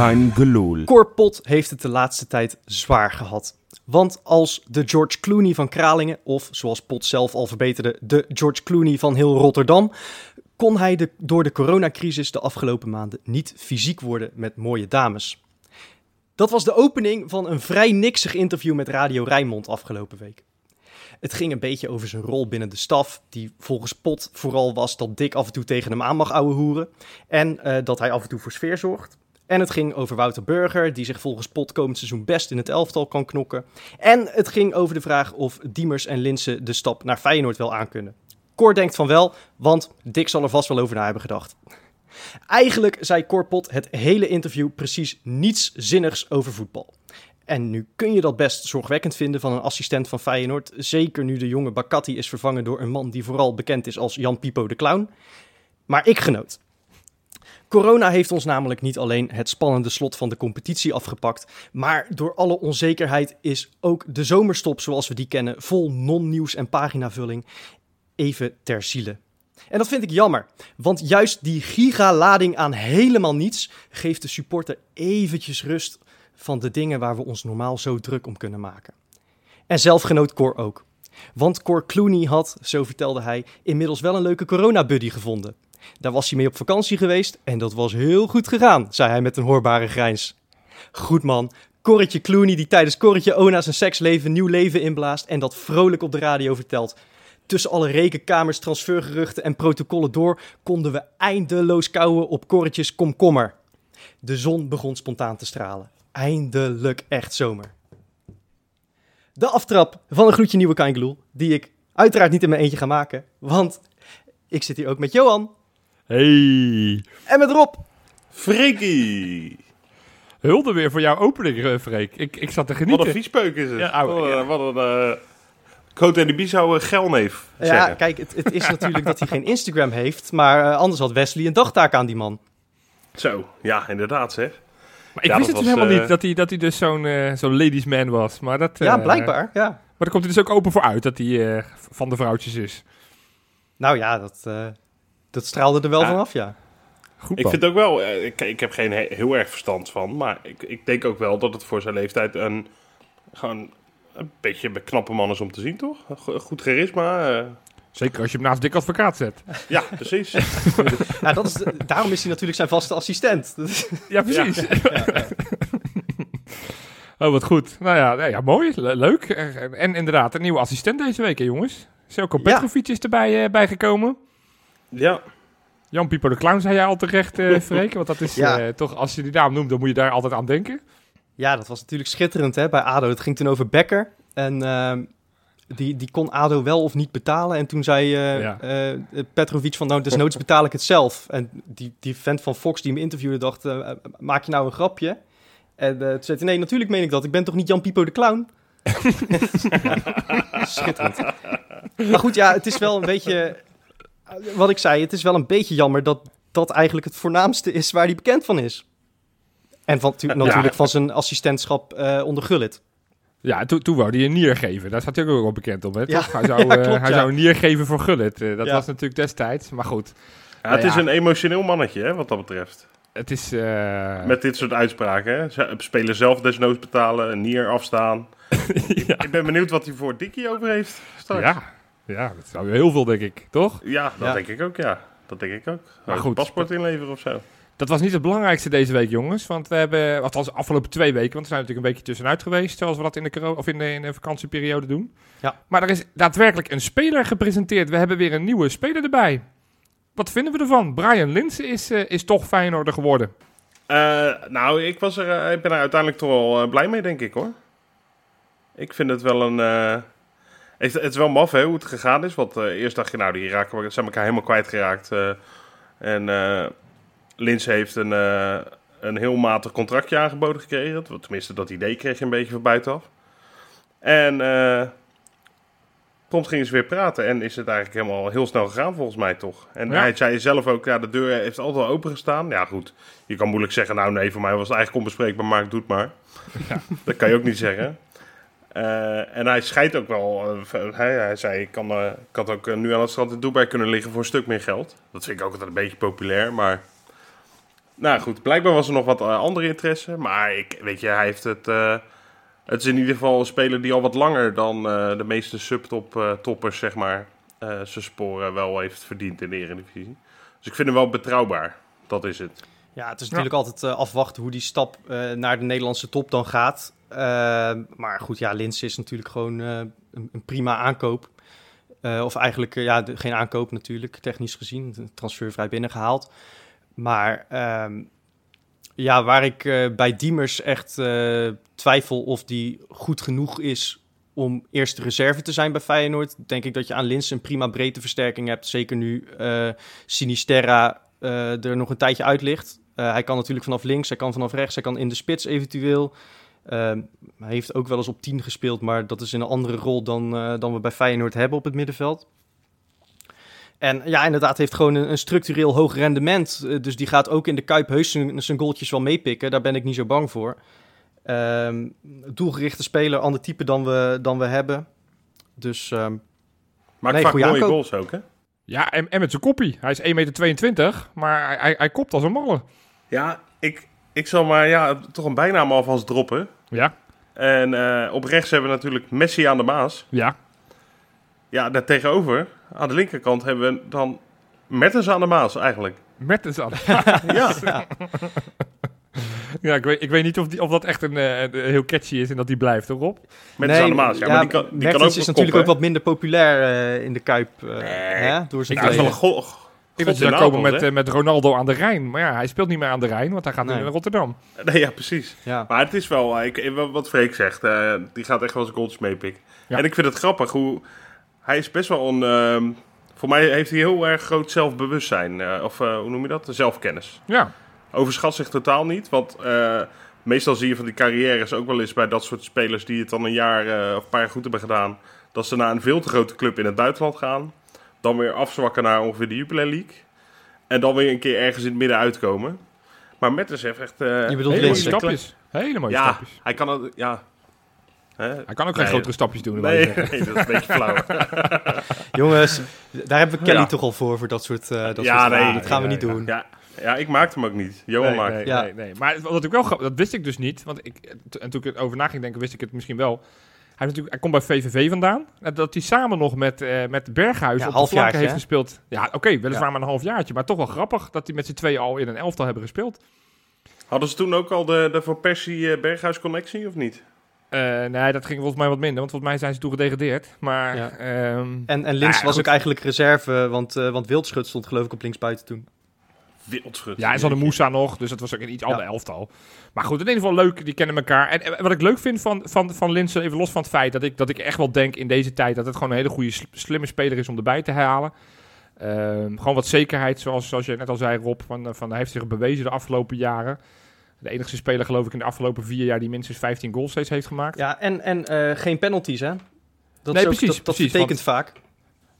Kein gelul. Corpot heeft het de laatste tijd zwaar gehad. Want als de George Clooney van Kralingen, of zoals Pot zelf al verbeterde, de George Clooney van heel Rotterdam, kon hij door de coronacrisis de afgelopen maanden niet fysiek worden met mooie dames. Dat was de opening van een vrij niksig interview met Radio Rijnmond afgelopen week. Het ging een beetje over zijn rol binnen de staf, die volgens Pot vooral was dat Dick af en toe tegen hem aan mag ouwe hoeren en eh, dat hij af en toe voor sfeer zorgt. En het ging over Wouter Burger, die zich volgens Pot komend seizoen best in het elftal kan knokken. En het ging over de vraag of Diemers en Linse de stap naar Feyenoord wel aankunnen. Cor denkt van wel, want Dick zal er vast wel over na hebben gedacht. Eigenlijk zei Cor Pot het hele interview precies niets zinnigs over voetbal. En nu kun je dat best zorgwekkend vinden van een assistent van Feyenoord. Zeker nu de jonge Bakati is vervangen door een man die vooral bekend is als Jan Pipo de Clown. Maar ik genoot. Corona heeft ons namelijk niet alleen het spannende slot van de competitie afgepakt, maar door alle onzekerheid is ook de zomerstop zoals we die kennen, vol non-nieuws en paginavulling, even ter ziele. En dat vind ik jammer, want juist die gigalading aan helemaal niets geeft de supporter eventjes rust van de dingen waar we ons normaal zo druk om kunnen maken. En zelf genoot Cor ook. Want Cor Clooney had, zo vertelde hij, inmiddels wel een leuke corona-buddy gevonden. Daar was hij mee op vakantie geweest en dat was heel goed gegaan, zei hij met een hoorbare grijns. Goed man, Corretje Clooney die tijdens Corretje Ona zijn seksleven nieuw leven inblaast en dat vrolijk op de radio vertelt. Tussen alle rekenkamers, transfergeruchten en protocollen door konden we eindeloos kouwen op Corretjes komkommer. De zon begon spontaan te stralen. Eindelijk echt zomer. De aftrap van een gloedje nieuwe Kaingeloel, die ik uiteraard niet in mijn eentje ga maken, want ik zit hier ook met Johan Hey, en met Rob. Freekie! hulde weer voor jouw opening, eh, Freek. Ik, ik zat te Wat een genieten. viespeuk is het. Ja, ouwe, wat, een- ja. wat een... eh Coat en de Bie zou uh, geilneef Ja, zeggen. kijk, het, het is natuurlijk dat hij geen Instagram heeft, maar eh, anders had Wesley een dagtaak aan die man. Zo, ja, inderdaad zeg. Maar ik Ja, wist het dus helemaal eh, niet dat hij, dat hij dus zo'n eh, zo'n ladies man was. Maar dat, Ja, eh, blijkbaar, ja. Maar daar komt hij dus ook open voor uit dat hij eh, van de vrouwtjes is. Nou ja, dat, eh, dat straalde er wel Ja. vanaf, ja. Goed Ik vind ook wel, eh, ik, ik heb geen he- heel erg verstand van, maar ik, ik denk ook wel dat het voor zijn leeftijd een, gewoon een beetje een knappe man is om te zien, toch? Go- Goed charisma. eh. Zeker als je hem naast Dick Advocaat zet. ja, precies. ja dat is de- daarom is hij natuurlijk zijn vaste assistent. Ja, precies. oh, wat goed. Nou ja, nou ja mooi. Le- leuk. En inderdaad, een nieuwe assistent deze week, hè, jongens. Selko Ja. Petrovic is erbij eh, bijgekomen. Ja, Jan Pipo de Clown zei jij al terecht, eh Freek. Want dat is Ja. eh, toch, als je die naam noemt, dan moet je daar altijd aan denken. ja, dat was natuurlijk schitterend hè, bij ADO. Het ging toen over Becker. En ehm, die, die kon ADO wel of niet betalen. En toen zei eh, Ja. eh, Petrovic van, nou, desnoods betaal ik het zelf. En die, die vent van Fox die me interviewde dacht, maak je nou een grapje? En eh, toen zei hij, nee, natuurlijk meen ik dat. Ik ben toch niet Jan Pipo de Clown? Ja, Schitterend. Maar goed, ja, het is wel een beetje... Wat ik zei, het is wel een beetje jammer dat dat eigenlijk het voornaamste is waar hij bekend van is. En van, tu- natuurlijk van zijn assistentschap eh, onder Gullit. Ja, toen, toen wou hij een nier geven. Daar staat hij ook wel bekend om, hè? Ja. Hij, zou, Ja, eh, klopt, hij ja. zou een nier geven voor Gullit. Eh, dat Ja. was natuurlijk destijds. Maar goed, Ja, het Ja. is een emotioneel mannetje, hè, wat dat betreft. het is... eh, Met dit soort uitspraken, hè. Ze- Spelen zelf desnoods betalen, een nier afstaan. ja. Ik ben benieuwd wat hij voor Dikkie over heeft straks. Ja. Ja, dat zou heel veel, denk ik. Toch? Ja, dat Ja. denk ik ook, ja. Dat denk ik ook. Maar goed, paspoort inleveren of zo. Dat was niet het belangrijkste deze week, jongens. Want we hebben, althans de afgelopen twee weken, want we zijn natuurlijk een beetje tussenuit geweest, zoals we dat in de, of in de, in de vakantieperiode doen. Ja. Maar er is daadwerkelijk een speler gepresenteerd. We hebben weer een nieuwe speler erbij. Wat vinden we ervan? Brian Linsen is, eh, is toch Feyenoorder geworden. Eh, nou, ik, was er, eh, ik ben er uiteindelijk toch wel blij mee, denk ik hoor. Ik vind het wel een. Het, het is wel maf hè, hoe het gegaan is. Want eh, eerst dacht je, nou, die raken, zijn elkaar helemaal kwijtgeraakt. eh en eh Lins heeft een, een heel matig contractje aangeboden gekregen. Tenminste, dat idee kreeg je een beetje van buitenaf. En prompt gingen ze weer praten. En is het eigenlijk helemaal heel snel gegaan, volgens mij toch. En Ja. hij zei zelf ook, ja, de deur heeft altijd wel open gestaan. Ja, goed. Je kan moeilijk zeggen, nou nee, voor mij was het eigenlijk onbespreekbaar, maar ik doe het maar. Dat kan je ook niet zeggen. Eh, en hij scheidt ook wel. eh, hij, hij zei: ik, kan, eh, ik had ook nu aan het strand in Dubai kunnen liggen voor een stuk meer geld. Dat vind ik ook altijd een beetje populair, maar. nou goed, blijkbaar was er nog wat andere interesse. Maar ik, weet je, hij heeft het... eh, het is in ieder geval een speler die al wat langer dan eh, de meeste subtop-toppers, zeg maar, eh, zijn sporen wel heeft verdiend in de Eredivisie. Dus ik vind hem wel betrouwbaar. Dat is het. Ja, het is Ja. natuurlijk altijd afwachten hoe die stap eh, naar de Nederlandse top dan gaat. Eh, maar goed, ja, Linse is natuurlijk gewoon eh, een, een prima aankoop. Eh, of eigenlijk, eh, ja, geen aankoop natuurlijk, technisch gezien. Transfervrij binnengehaald. Maar ehm, ja, waar ik bij Diemers echt twijfel of die goed genoeg is om eerste reserve te zijn bij Feyenoord, denk ik dat je aan Linse een prima breedteversterking hebt. Zeker nu eh, Sinisterra er nog een tijdje uit ligt. Hij kan natuurlijk vanaf links, hij kan vanaf rechts, hij kan in de spits eventueel. Ehm, hij heeft ook wel eens op 10 gespeeld, maar dat is in een andere rol dan, eh, dan we bij Feyenoord hebben op het middenveld. En ja, inderdaad, heeft gewoon een, een structureel hoog rendement. Eh, dus die gaat ook in de Kuip heus zijn, zijn goaltjes wel meepikken. Daar ben ik niet zo bang voor. Ehm, doelgerichte speler, ander type dan we, dan we hebben. Dus ehm, Maakt Nee, vaak mooie aankoop. goals ook, hè? Ja, en, en met zijn koppie. Hij is 1,22 meter, maar hij, hij, hij kopt als een malle. Ja, ik, ik zal maar ja, toch een bijnaam alvast droppen. Ja, En eh, op rechts hebben we natuurlijk Messi aan de Maas. ja. Ja, daar tegenover, aan de linkerkant, hebben we dan Mertens aan de Maas eigenlijk. Mertens aan. Ja, ja, ik weet, ik weet niet of, die, of dat echt een, eh, een heel catchy is en dat die blijft, hoor, Rob? Mertens aan de Maas. Ja, maar die kan, die Mertens kan ook is natuurlijk ook wat minder populair eh, in de Kuip. eh, Nee. hè, door zijn? Nou, dat is wel een Ik wil daar komen met, hè? eh, met Ronaldo aan de Rijn. Maar ja, hij speelt niet meer aan de Rijn, want hij gaat nu Nee. naar Rotterdam. Nee, ja, precies. Ja. Maar het is wel, eh, ik, eh, wat Freek zegt, eh, die gaat echt wel zijn goaltjes meepikken. Ja. En ik vind het grappig hoe, hij is best wel een, ehm, voor mij heeft hij heel erg groot zelfbewustzijn. eh, of eh, hoe noem je dat? Zelfkennis. Ja, Overschat zich totaal niet, want eh, meestal zie je van die carrières ook wel eens bij dat soort spelers die het dan een jaar eh, of een paar jaar goed hebben gedaan, dat ze naar een veel te grote club in het buitenland gaan, dan weer afzwakken naar ongeveer de Jupiler League en dan weer een keer ergens in het midden uitkomen. Maar Mertens heeft echt... eh, Je bedoelt hele mooie stapjes. Hele mooie ja, stapjes. hij kan het, ja. Hè? Hij kan ook geen Nee. grotere stapjes doen. Nee, nee, dat is een beetje flauw. Jongens, daar hebben we Kelly Ja. toch al voor, voor dat soort, eh dat Ja, soort nee, Dat gaan we niet ja. doen. Ja, ja, ik maakte hem ook niet. Johan Nee, maakte nee, Ja. nee, nee. Maar wat ik wel dat wist ik dus niet. Want ik, en toen ik erover na ging denken, wist ik het misschien wel. Hij, heeft natuurlijk, hij komt bij VVV vandaan. En dat hij samen nog met, eh met Berghuis Ja, op de halfjaartje, flanken heeft hè? gespeeld. Ja, oké, weliswaar Ja. maar een halfjaartje. Maar toch wel grappig dat hij met z'n tweeën al in een elftal hebben gespeeld. Hadden ze toen ook al de, de Van Persie eh, Berghuis connectie of niet? Eh, nee, dat ging volgens mij wat minder. Want volgens mij zijn ze toen gedegradeerd. Maar Ja. ehm, En, en Lins Ja, was goed. ook eigenlijk reserve, want, eh want Wildschut stond geloof ik op linksbuiten toen. Ja, en ze hadden Moussa nog, dus dat was ook een iets ander elftal. Maar goed, in ieder geval leuk, die kennen elkaar. En, en wat ik leuk vind van, van, van Linsen, even los van het feit dat ik, dat ik echt wel denk in deze tijd dat het gewoon een hele goede, sl- slimme speler is om erbij te halen. Ehm, gewoon wat zekerheid, zoals, zoals je net al zei, Rob. Van, van, hij heeft zich bewezen de afgelopen jaren. De enige speler, geloof ik, in de afgelopen vier jaar die minstens 15 goals steeds heeft gemaakt. Ja, en, en eh, geen penalties, hè? Dat, Nee, ook- precies, dat, dat precies, betekent vaak.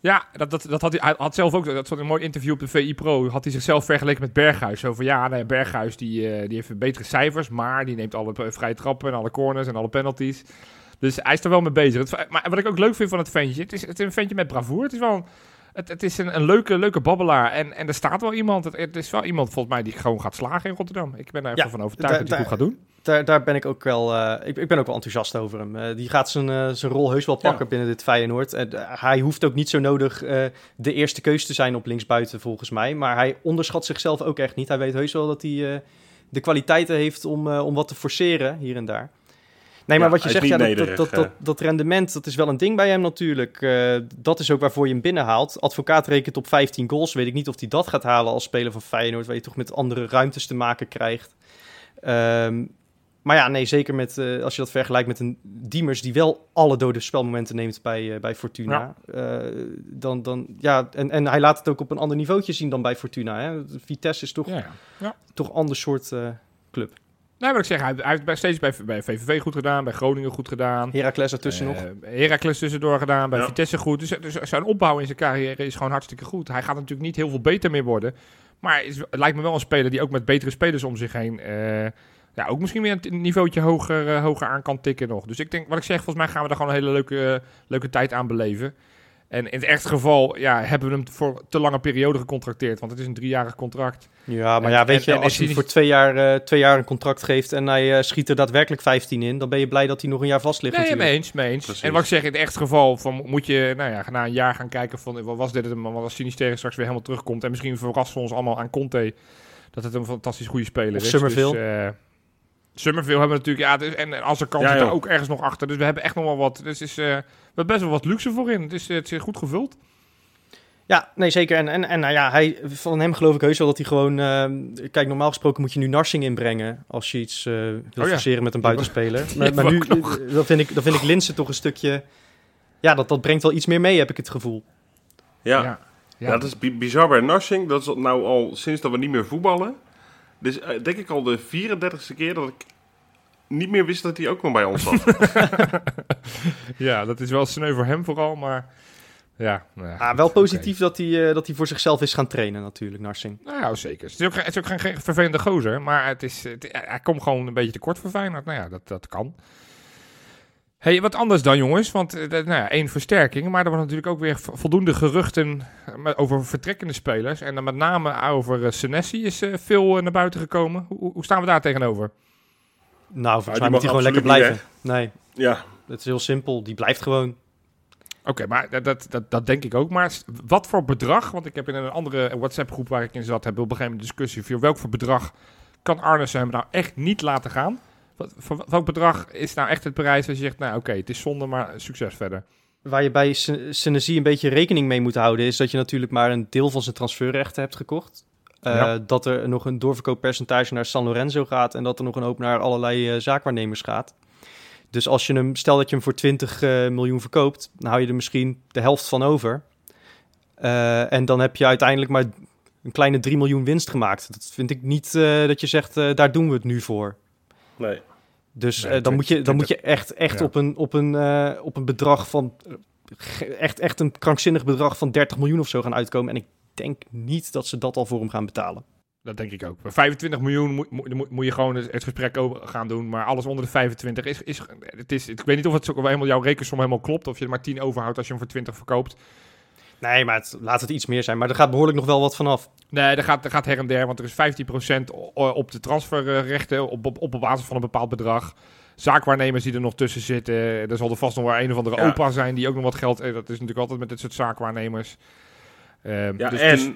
Ja, dat, dat, dat had hij, had zelf ook, dat was een mooi interview op de VI Pro, had hij zichzelf vergeleken met Berghuis. Zo van, ja, nee, Berghuis die, eh, die heeft betere cijfers, maar die neemt alle vrije trappen en alle corners en alle penalties. Dus hij is er wel mee bezig. Maar wat ik ook leuk vind van het ventje, het is, het is een ventje met bravoure. Het is wel het, het is een, een leuke, leuke babbelaar. En, en er staat wel iemand, het, het is wel iemand volgens mij die gewoon gaat slagen in Rotterdam. Ik ben er Ja, echt van overtuigd dat hij goed gaat doen. Daar, daar ben ik ook wel, eh, ik, ik ben ook wel enthousiast over hem. Eh, die gaat zijn, eh, zijn rol heus wel pakken binnen dit Feyenoord. En, hij hoeft ook niet zo nodig de eerste keus te zijn op linksbuiten volgens mij. Maar hij onderschat zichzelf ook echt niet. Hij weet heus wel dat hij de kwaliteiten heeft om, om wat te forceren hier en daar. Nee, maar Ja, wat je zegt, ja, dat, nederig, dat, dat, dat rendement, dat is wel een ding bij hem natuurlijk. Eh, dat is ook waarvoor je hem binnenhaalt. Advocaat rekent op 15 goals. Weet ik niet of hij dat gaat halen als speler van Feyenoord, waar je toch met andere ruimtes te maken krijgt. Ehm, maar ja, nee, zeker met, eh, als je dat vergelijkt met een Diemers die wel alle dode spelmomenten neemt bij, eh, bij Fortuna. Eh, dan, dan, ja, en, en hij laat het ook op een ander niveautje zien dan bij Fortuna. Hè? Vitesse is toch, Ja, ja. toch een ander soort eh, club. Nee, wat ik zeg, hij, hij heeft bij, steeds bij, bij VVV goed gedaan, bij Groningen goed gedaan. Heracles ertussen nog. Eh, Heracles tussendoor gedaan, bij Ja. Vitesse goed. Dus, dus zijn opbouw in zijn carrière is gewoon hartstikke goed. Hij gaat natuurlijk niet heel veel beter meer worden. Maar is, het lijkt me wel een speler die ook met betere spelers om zich heen... eh, ja, ook misschien weer een niveautje hoger, eh, hoger aan kan tikken nog. Dus ik denk, wat ik zeg, volgens mij gaan we daar gewoon een hele leuke, leuke tijd aan beleven. En in het echt geval ja, hebben we hem voor te lange periode gecontracteerd. Want het is een driejarig contract. Ja, maar En- ja, weet en- je, en als je hij voor twee jaar, eh, twee jaar een contract geeft en hij eh, schiet er daadwerkelijk 15 in, dan ben je blij dat hij nog een jaar vast ligt Nee, natuurlijk. mee eens, mee eens. Precies. En wat ik zeg, in het echt geval van, moet je nou ja, na een jaar gaan kijken van wat was dit het, maar als Sinisterre straks weer helemaal terugkomt. En misschien verrassen we ons allemaal aan Conte dat het een fantastisch goede speler Of is. Summerville. Dus, eh, Summerville hebben we natuurlijk, ja, het is- en als er kan Ja, zit er ook ergens nog achter. Dus we hebben echt nog wel wat, dus is, eh, we hebben best wel wat luxe voor in. Het is, het is goed gevuld. Ja, nee, zeker. En, en, en nou ja, hij, van hem geloof ik heus wel dat hij gewoon... eh, kijk, normaal gesproken moet je nu Narsing inbrengen als je iets eh wil ja. forceren met een buitenspeler. Ja, Maar, maar nu, eh, dan vind ik, dan vind ik Linsen toch een stukje... Ja, dat, dat brengt wel iets meer mee, heb ik het gevoel. Ja. ja. Ja, dat is bi- bizar bij Narsing. Dat is nou al sinds dat we niet meer voetballen. Dus eh, denk ik al de 34ste keer dat ik niet meer wist dat hij ook nog bij ons zat. ja, dat is wel sneu voor hem vooral, maar ja. Nou ja, Ah, wel positief dat, hij, eh, dat hij voor zichzelf is gaan trainen natuurlijk, Narsing. Nou ja, zeker. Het is ook, geen- het is ook geen, geen vervelende gozer, maar het is, het, hij komt gewoon een beetje tekort voor Feyenoord. Nou ja, dat, dat kan. Hey, wat anders dan jongens, want eh, nou ja, één versterking, maar er waren natuurlijk ook weer vo- voldoende geruchten eh, over vertrekkende spelers. En dan met name over uh, Senesi is eh, veel eh, naar buiten gekomen. Hoe, staan we daar tegenover? Nou, volgens mij moet mag hij gewoon lekker blijven. Nee, ja, het is heel simpel. Die blijft gewoon. Oké, maar dat, dat, dat, dat denk ik ook. Maar wat voor bedrag? Want ik heb in een andere WhatsApp-groep waar ik in zat, heb op een gegeven moment een discussie voor welk voor bedrag kan Arnesen hem nou echt niet laten gaan? Wat, voor welk bedrag is nou echt het prijs als je zegt, nou oké, het is zonde, maar succes verder. Waar je bij Sen- Senesi een beetje rekening mee moet houden, is dat je natuurlijk maar een deel van zijn transferrechten hebt gekocht. Eh, Ja. Dat er nog een doorverkooppercentage naar San Lorenzo gaat en dat er nog een hoop naar allerlei eh, zaakwaarnemers gaat. Dus als je hem, stel dat je hem voor 20 eh, miljoen verkoopt, dan hou je er misschien de helft van over. Eh, en dan heb je uiteindelijk maar een kleine 3 miljoen winst gemaakt. Dat vind ik niet eh, dat je zegt, eh, daar doen we het nu voor. nee. Dus Nee, eh, dan, moet je, dan moet je echt, echt ja. op, een, op, een, eh, op een bedrag van... eh, Echt, echt een krankzinnig bedrag van 30 miljoen of zo gaan uitkomen. En ik denk niet dat ze dat al voor hem gaan betalen. Dat denk ik ook. Bij 25 miljoen moet, moet, moet, je gewoon het, gesprek over gaan doen. Maar alles onder de 25 is... is, het is ik weet niet of het zo, helemaal jouw rekensom helemaal klopt. Of je er maar 10 overhoudt als je hem voor 20 verkoopt. Nee, maar het, laat het iets meer zijn. Maar er gaat behoorlijk nog wel wat vanaf. Nee, er gaat, er gaat her en der, want er is 15% o- op de transferrechten op, op, op basis van een bepaald bedrag. Zaakwaarnemers die er nog tussen zitten. Er zal er vast nog wel een of andere Ja. opa zijn die ook nog wat geld... eh, Dat is natuurlijk altijd met dit soort zaakwaarnemers. Ehm, Ja, dus- en, dus-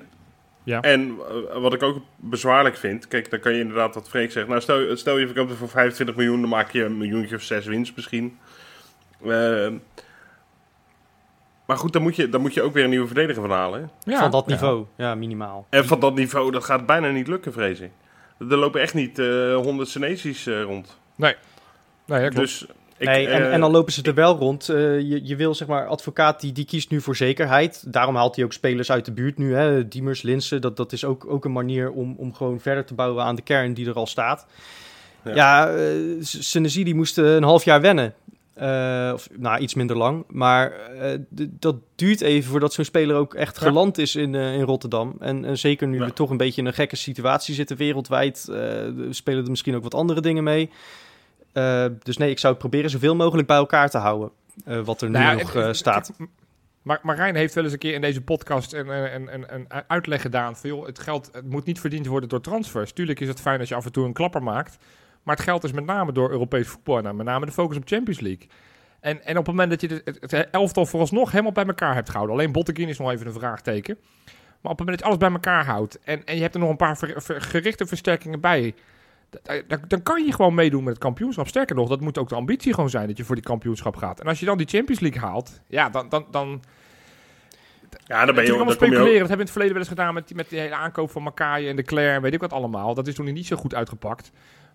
ja. en eh, wat ik ook bezwaarlijk vind, kijk, dan kan je inderdaad wat Freek zegt. Nou, stel, stel je verkoopt het voor 25 miljoen, dan maak je een miljoentje of zes winst misschien. Ehm, maar goed, dan moet, je, dan moet je ook weer een nieuwe verdediger van halen. ja, van dat niveau. Ja, minimaal. En van dat niveau, dat gaat bijna niet lukken, vrees ik. Er lopen echt niet eh 100 Senesi's eh, rond. Nee, ja, klopt. Dus ik, nee, en, eh, en dan lopen ze er wel rond. Eh, je, je wil zeg maar, advocaat die, die kiest nu voor zekerheid. Daarom haalt hij ook spelers uit de buurt nu. Hè? Diemers, Linsen, dat, dat is ook, ook een manier om, om gewoon verder te bouwen aan de kern die er al staat. Ja. Ja, Senesi die moest een half jaar wennen. Eh, of nou, iets minder lang. Maar eh, dat duurt even voordat zo'n speler ook echt geland is in, eh, in Rotterdam. En, en zeker nu Ja. we toch een beetje in een gekke situatie zitten wereldwijd, spelen er misschien ook wat andere dingen mee. Dus nee, ik zou het proberen zoveel mogelijk bij elkaar te houden. wat er nu Nou ja, nog het- het- staat. Maar Marijn heeft wel eens een keer in deze podcast een, een, een, een uitleg gedaan van... Joh, het geld het moet niet verdiend worden door transfers. Tuurlijk is het fijn als je af en toe een klapper maakt. Maar het geld is met name door Europees voetbal... en met name de focus op Champions League. En, en op het moment dat je het, het elftal vooralsnog helemaal bij elkaar hebt gehouden... alleen Botteguin is nog even een vraagteken... maar op het moment dat je alles bij elkaar houdt... en, en je hebt er nog een paar ver- ver- gerichte versterkingen bij... Dan kan je gewoon meedoen met het kampioenschap. Sterker nog, dat moet ook de ambitie gewoon zijn dat je voor die kampioenschap gaat. En als je dan die Champions League haalt, ja, dan, dan, dan, ja, dan ben je, Natuurlijk allemaal speculeren. ook, Dat hebben we in het verleden wel eens gedaan met, die- met die hele aankoop van Makaay en de Claire en weet ik wat allemaal. Dat is toen niet zo goed uitgepakt.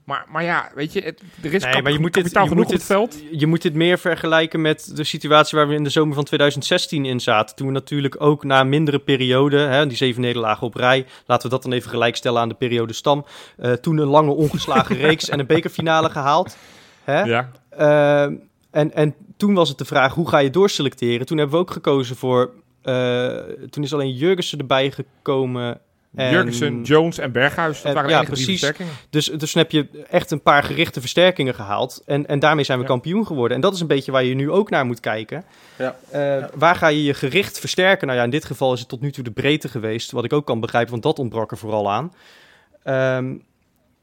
Maar, maar ja, weet je, het, er is Nee, maar je moet dit, je moet het veld. Je moet dit meer vergelijken met de situatie waar we in de zomer van 2016 in zaten. Toen we natuurlijk ook na een mindere periode, hè, die zeven nederlagen op rij, laten we dat dan even gelijkstellen aan de periode Stam. eh, toen een lange ongeslagen reeks en een bekerfinale gehaald. Hè? Ja, Ehm, en, en toen was het de vraag, hoe ga je doorselecteren? Toen hebben we ook gekozen voor... eh, toen is alleen Jurgensen erbij gekomen En- Jurgensen, Jones en Berghuis. Dat En- waren ja, precies. versterkingen. Dus, dus dan heb je echt een paar gerichte versterkingen gehaald. En, en daarmee zijn we Ja. kampioen geworden. En dat is een beetje waar je nu ook naar moet kijken. Ja. Eh, Waar ga je je gericht versterken? Nou ja, in dit geval is het tot nu toe de breedte geweest. Wat ik ook kan begrijpen, want dat ontbrak er vooral aan. Ehm,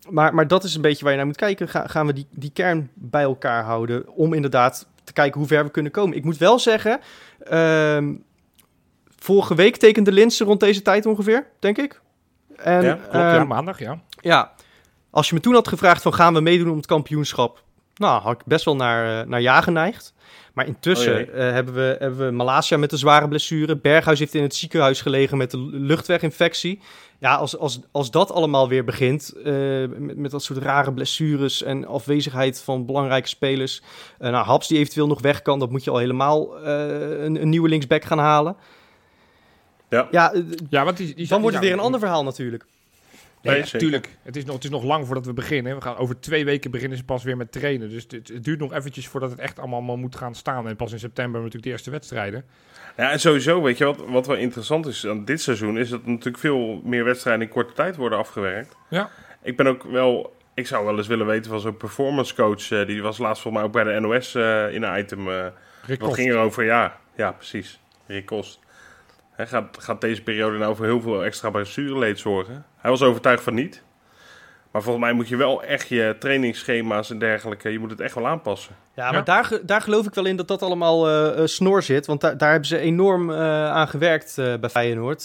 maar, maar dat is een beetje waar je naar moet kijken. Ga- gaan we die, die kern bij elkaar houden om inderdaad te kijken hoe ver we kunnen komen. Ik moet wel zeggen, ehm, vorige week tekende Linse rond deze tijd ongeveer, denk ik. En, Ja, Klopt, ja, ehm, maandag, ja. ja, als je me toen had gevraagd van gaan we meedoen om het kampioenschap, nou had ik best wel naar, eh, naar ja geneigd. Maar intussen Oh eh, hebben, we, hebben we Malasia met een zware blessure. Berghuis heeft in het ziekenhuis gelegen met een luchtweginfectie. Ja, als, als, als dat allemaal weer begint, eh, met, met dat soort rare blessures en afwezigheid van belangrijke spelers. Eh, nou, Haps die eventueel nog weg kan, dat moet je al helemaal eh, een, een nieuwe linksback gaan halen. Ja. Ja, eh, Ja, want die, die dan wordt het weer een ander verhaal natuurlijk. Nee, Nee, ja, zeker. tuurlijk. Het is, nog, het is nog lang voordat we beginnen. We gaan over twee weken beginnen ze pas weer met trainen. Dus het, het duurt nog eventjes voordat het echt allemaal allemaal moet gaan staan. En pas in september natuurlijk de eerste wedstrijden. Ja, en sowieso, weet je wat, wat wel interessant is aan dit seizoen, is dat er natuurlijk veel meer wedstrijden in korte tijd worden afgewerkt. Ja. Ik ben ook wel, ik zou wel eens willen weten van zo'n performance coach, eh, die was laatst volgens mij ook bij de NOS eh, in een item. eh, Rick wat Kost. ging er over? Ja, ja, precies. Rick Kost. Hè, gaat, gaat deze periode nou voor heel veel extra blessureleed zorgen? Hij was overtuigd van niet. Maar volgens mij moet je wel echt je trainingsschema's en dergelijke, je moet het echt wel aanpassen. Ja, Ja. maar daar, daar geloof ik wel in dat dat allemaal eh, eh, snor zit. Want daar, daar hebben ze enorm eh, aan gewerkt eh, bij Feyenoord.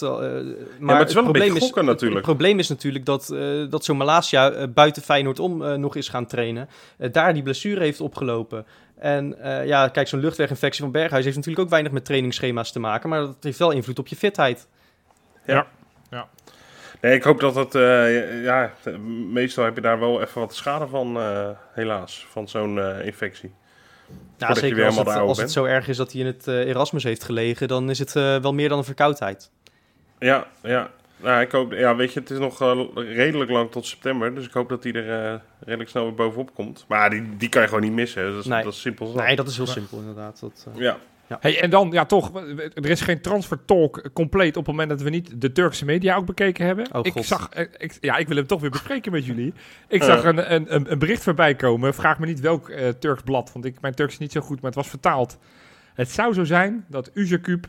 Maar, het is wel een beetje gokken het- natuurlijk. Het, probleem is natuurlijk dat, eh, dat zo'n Malasia buiten Feyenoord om eh, nog is gaan trainen. Eh, daar die blessure heeft opgelopen. En eh, ja, kijk, zo'n luchtweginfectie van Berghuis heeft natuurlijk ook weinig met trainingsschema's te maken. Maar dat heeft wel invloed op je fitheid. Nee, ik hoop dat het, eh, ja, meestal heb je daar wel even wat schade van, eh, helaas, van zo'n eh, infectie. Ja, Voordat je zeker als, het, als het zo erg is dat hij in het Erasmus heeft gelegen, dan is het eh, wel meer dan een verkoudheid. Ja, ja. Nou, ik hoop, ja, weet je, het is nog eh, redelijk lang tot september, dus ik hoop dat hij er eh, redelijk snel weer bovenop komt. Maar die, die kan je gewoon niet missen, dat is, Nee. dat is simpel. Nee, dat is heel simpel inderdaad. Dat, eh, Ja, Hey, en dan, ja toch, er is geen transfer talk compleet op het moment dat we niet de Turkse media ook bekeken hebben. Oh, ik God. zag, ik, ja, ik wil hem toch weer bespreken met jullie. Ik zag een, een, een, een bericht voorbij komen. Vraag me niet welk eh, Turks blad, want ik, mijn Turks is niet zo goed, maar het was vertaald. Het zou zo zijn dat Uzerkub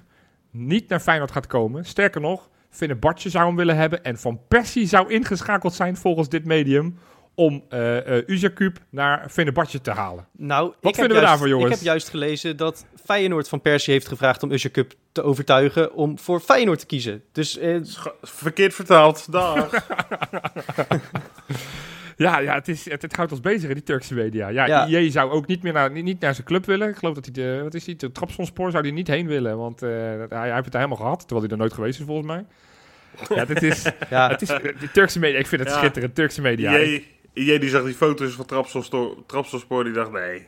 niet naar Feyenoord gaat komen. Sterker nog, Bartje zou hem willen hebben en Van Persie zou ingeschakeld zijn volgens dit medium om eh eh Uzerkub naar Bartje te halen. Nou, ik vinden we juist, daarvan, jongens? Ik heb juist gelezen dat Feyenoord van Persie heeft gevraagd om Cup te overtuigen om voor Feyenoord te kiezen. Dus eh, verkeerd vertaald, dag. Ja, ja het, is, het, het houdt ons bezig in die Turkse media. Ja, Ja. IE zou ook niet meer naar, niet, niet naar zijn club willen. Ik geloof dat hij de, wat is hij, de Trabzonspor zou hij niet heen willen. Want eh, hij, hij heeft het helemaal gehad, terwijl hij er nooit geweest is volgens mij. Ja, dit is, ja, het is de Turkse media. Ik vind het Ja. schitterend, Turkse media. Jij, jij die zag die foto's van Trapsonspoor, Trapsonspoor die dacht, nee,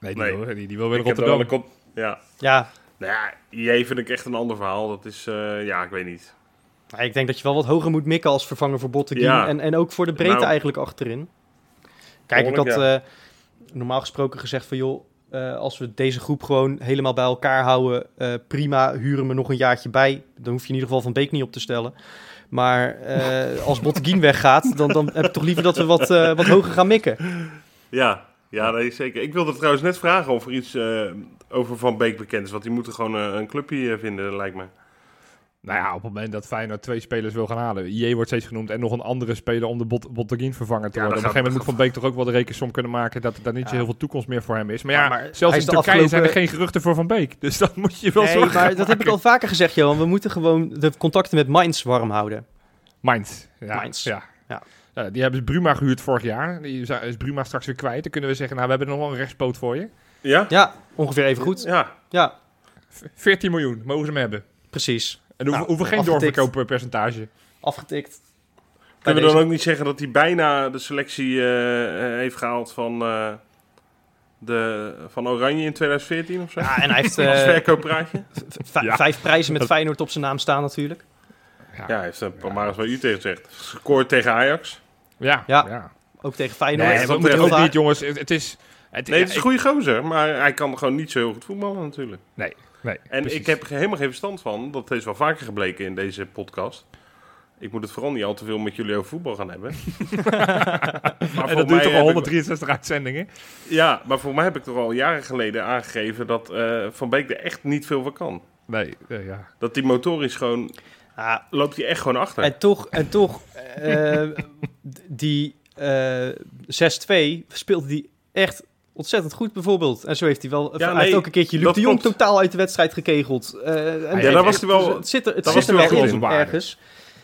Nee, die, Nee. Wil, die, die wil weer ik Rotterdam. kop. Ja, ja. nou ja, jij vind ik echt een ander verhaal. Dat is, eh, ja, ik weet niet. Nou, ik denk dat je wel wat hoger moet mikken als vervanger voor Botteguin. Ja. En, en ook voor de breedte Nou. eigenlijk achterin. Kijk, ik had eh, normaal gesproken gezegd van joh, eh, als we deze groep gewoon helemaal bij elkaar houden, eh, prima, huren me nog een jaartje bij. Dan hoef je in ieder geval Van Beek niet op te stellen. Maar als Botteguin weggaat, dan, dan heb ik toch liever dat we wat, wat hoger gaan mikken. Ja, ja nee, zeker. Ik wilde trouwens net vragen of er iets over Van Beek bekend is. Want die moeten gewoon een clubje vinden, lijkt me. Nou ja, op het moment dat Feyenoord twee spelers wil gaan halen. IE wordt steeds genoemd en nog een andere speler om de Bot Botteguin vervangen te Ja, worden. dan Op een gegeven moment moet Van Beek toch ook wel de rekensom kunnen maken dat er daar niet zo heel veel toekomst meer voor hem is. Maar Ja, ja, maar zelfs in Turkije zijn er geen geruchten voor Van Beek. Dus dan moet je wel Nee, zorgen maar dat heb ik al vaker gezegd, Johan. We moeten gewoon de contacten met Mainz warm houden. Mainz. Ja, Mainz. Ja. Die hebben Bruma gehuurd vorig jaar. Die is- Bruma straks weer kwijt. Dan kunnen we zeggen, nou, we hebben nog wel een rechtspoot voor je. Ja? Ja, ongeveer even goed. Ja. Ja, V- 14 miljoen, mogen ze hem hebben. precies. En hoeven, Nou, hoeven geen afgetikt. doorverkooppercentage. Afgetikt. Kunnen we dan ook niet zeggen dat hij bijna de selectie eh, eh, heeft gehaald van, eh, de, van Oranje in 2014 of zo? Ja, en hij heeft Als verkooppraatje? v- Ja. vijf prijzen met Feyenoord op zijn naam staan natuurlijk. Ja, Ja, hij heeft een paar maar wat u tegen zegt. Gescoord tegen Ajax. ja. Ja. ja. Ook tegen Feyenoord. Nee, dat heel ook niet, jongens. Het, het is... Het, Nee, het is ja, een goede gozer, maar hij kan gewoon niet zo heel goed voetballen natuurlijk. ik- Nee, En precies. ik heb er helemaal geen verstand van, dat is wel vaker gebleken in deze podcast, Ik moet het vooral niet al te veel met jullie over voetbal gaan hebben. Maar en dat duurt toch al heb ik- 163 uitzendingen? Ja, maar voor mij heb ik toch al jaren geleden aangegeven dat eh, Van Beek er echt niet veel van kan. Nee, eh, ja. Dat die motorisch gewoon, Ah, loopt hij echt gewoon achter. En toch, en toch eh, die eh 6-2 speelde die echt ontzettend goed bijvoorbeeld. En zo heeft hij wel... hij nee, heeft ook een keertje Luc dat de Jong totaal uit de wedstrijd gekegeld. Eh, en Ja, het- daar was hij wel- Het zit er, het zit was er hij wel wel in ergens.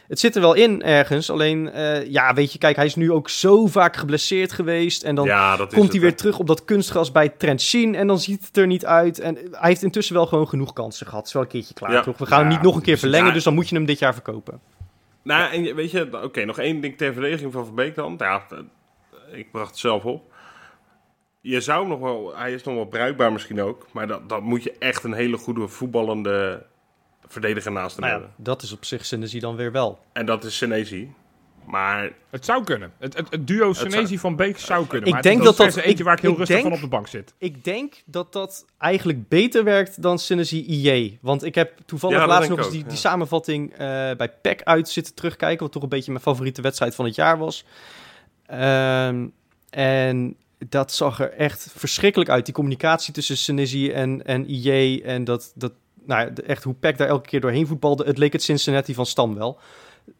Het zit er wel in ergens. Alleen, eh, ja, weet je, kijk, hij is nu ook zo vaak geblesseerd geweest. En dan ja, komt het, hij weer hè. terug op dat kunstgras bij Trent Sheen en dan ziet het er niet uit. En hij heeft intussen wel gewoon genoeg kansen gehad. Het is wel een keertje klaar, Ja. toch? We gaan hem Ja, niet nog een keer precies. verlengen, Ja. dus dan moet je hem dit jaar verkopen. Nou, en je- weet je, oké, nog één ding ter verdediging van Van Beek dan. Ja, eh, ik bracht het zelf op. Je zou nog wel, hij is nog wel bruikbaar misschien ook, maar dat, dat moet je echt een hele goede voetballende verdediger naast hem Nou ja, hebben. dat is op zich Senesi dan weer wel. En dat is Senesi. Maar Het zou kunnen. Het, het, het duo Senesi van Beek zou kunnen. Ik maar denk het is dat dat- eentje ik- waar ik heel ik rustig denk- van op de bank zit. Ik denk dat dat eigenlijk beter werkt dan Senesi IJ. Want ik heb toevallig Ja, laatst nog eens die, die ja. samenvatting eh, bij PEC uit zitten terugkijken. Wat toch een beetje mijn favoriete wedstrijd van het jaar was. Ehm, en dat zag er echt verschrikkelijk uit. Die communicatie tussen Senesi en, en IJ. En dat, dat, nou, echt hoe PEC daar elke keer doorheen voetbalde. Het leek het Cincinnati van Stam wel.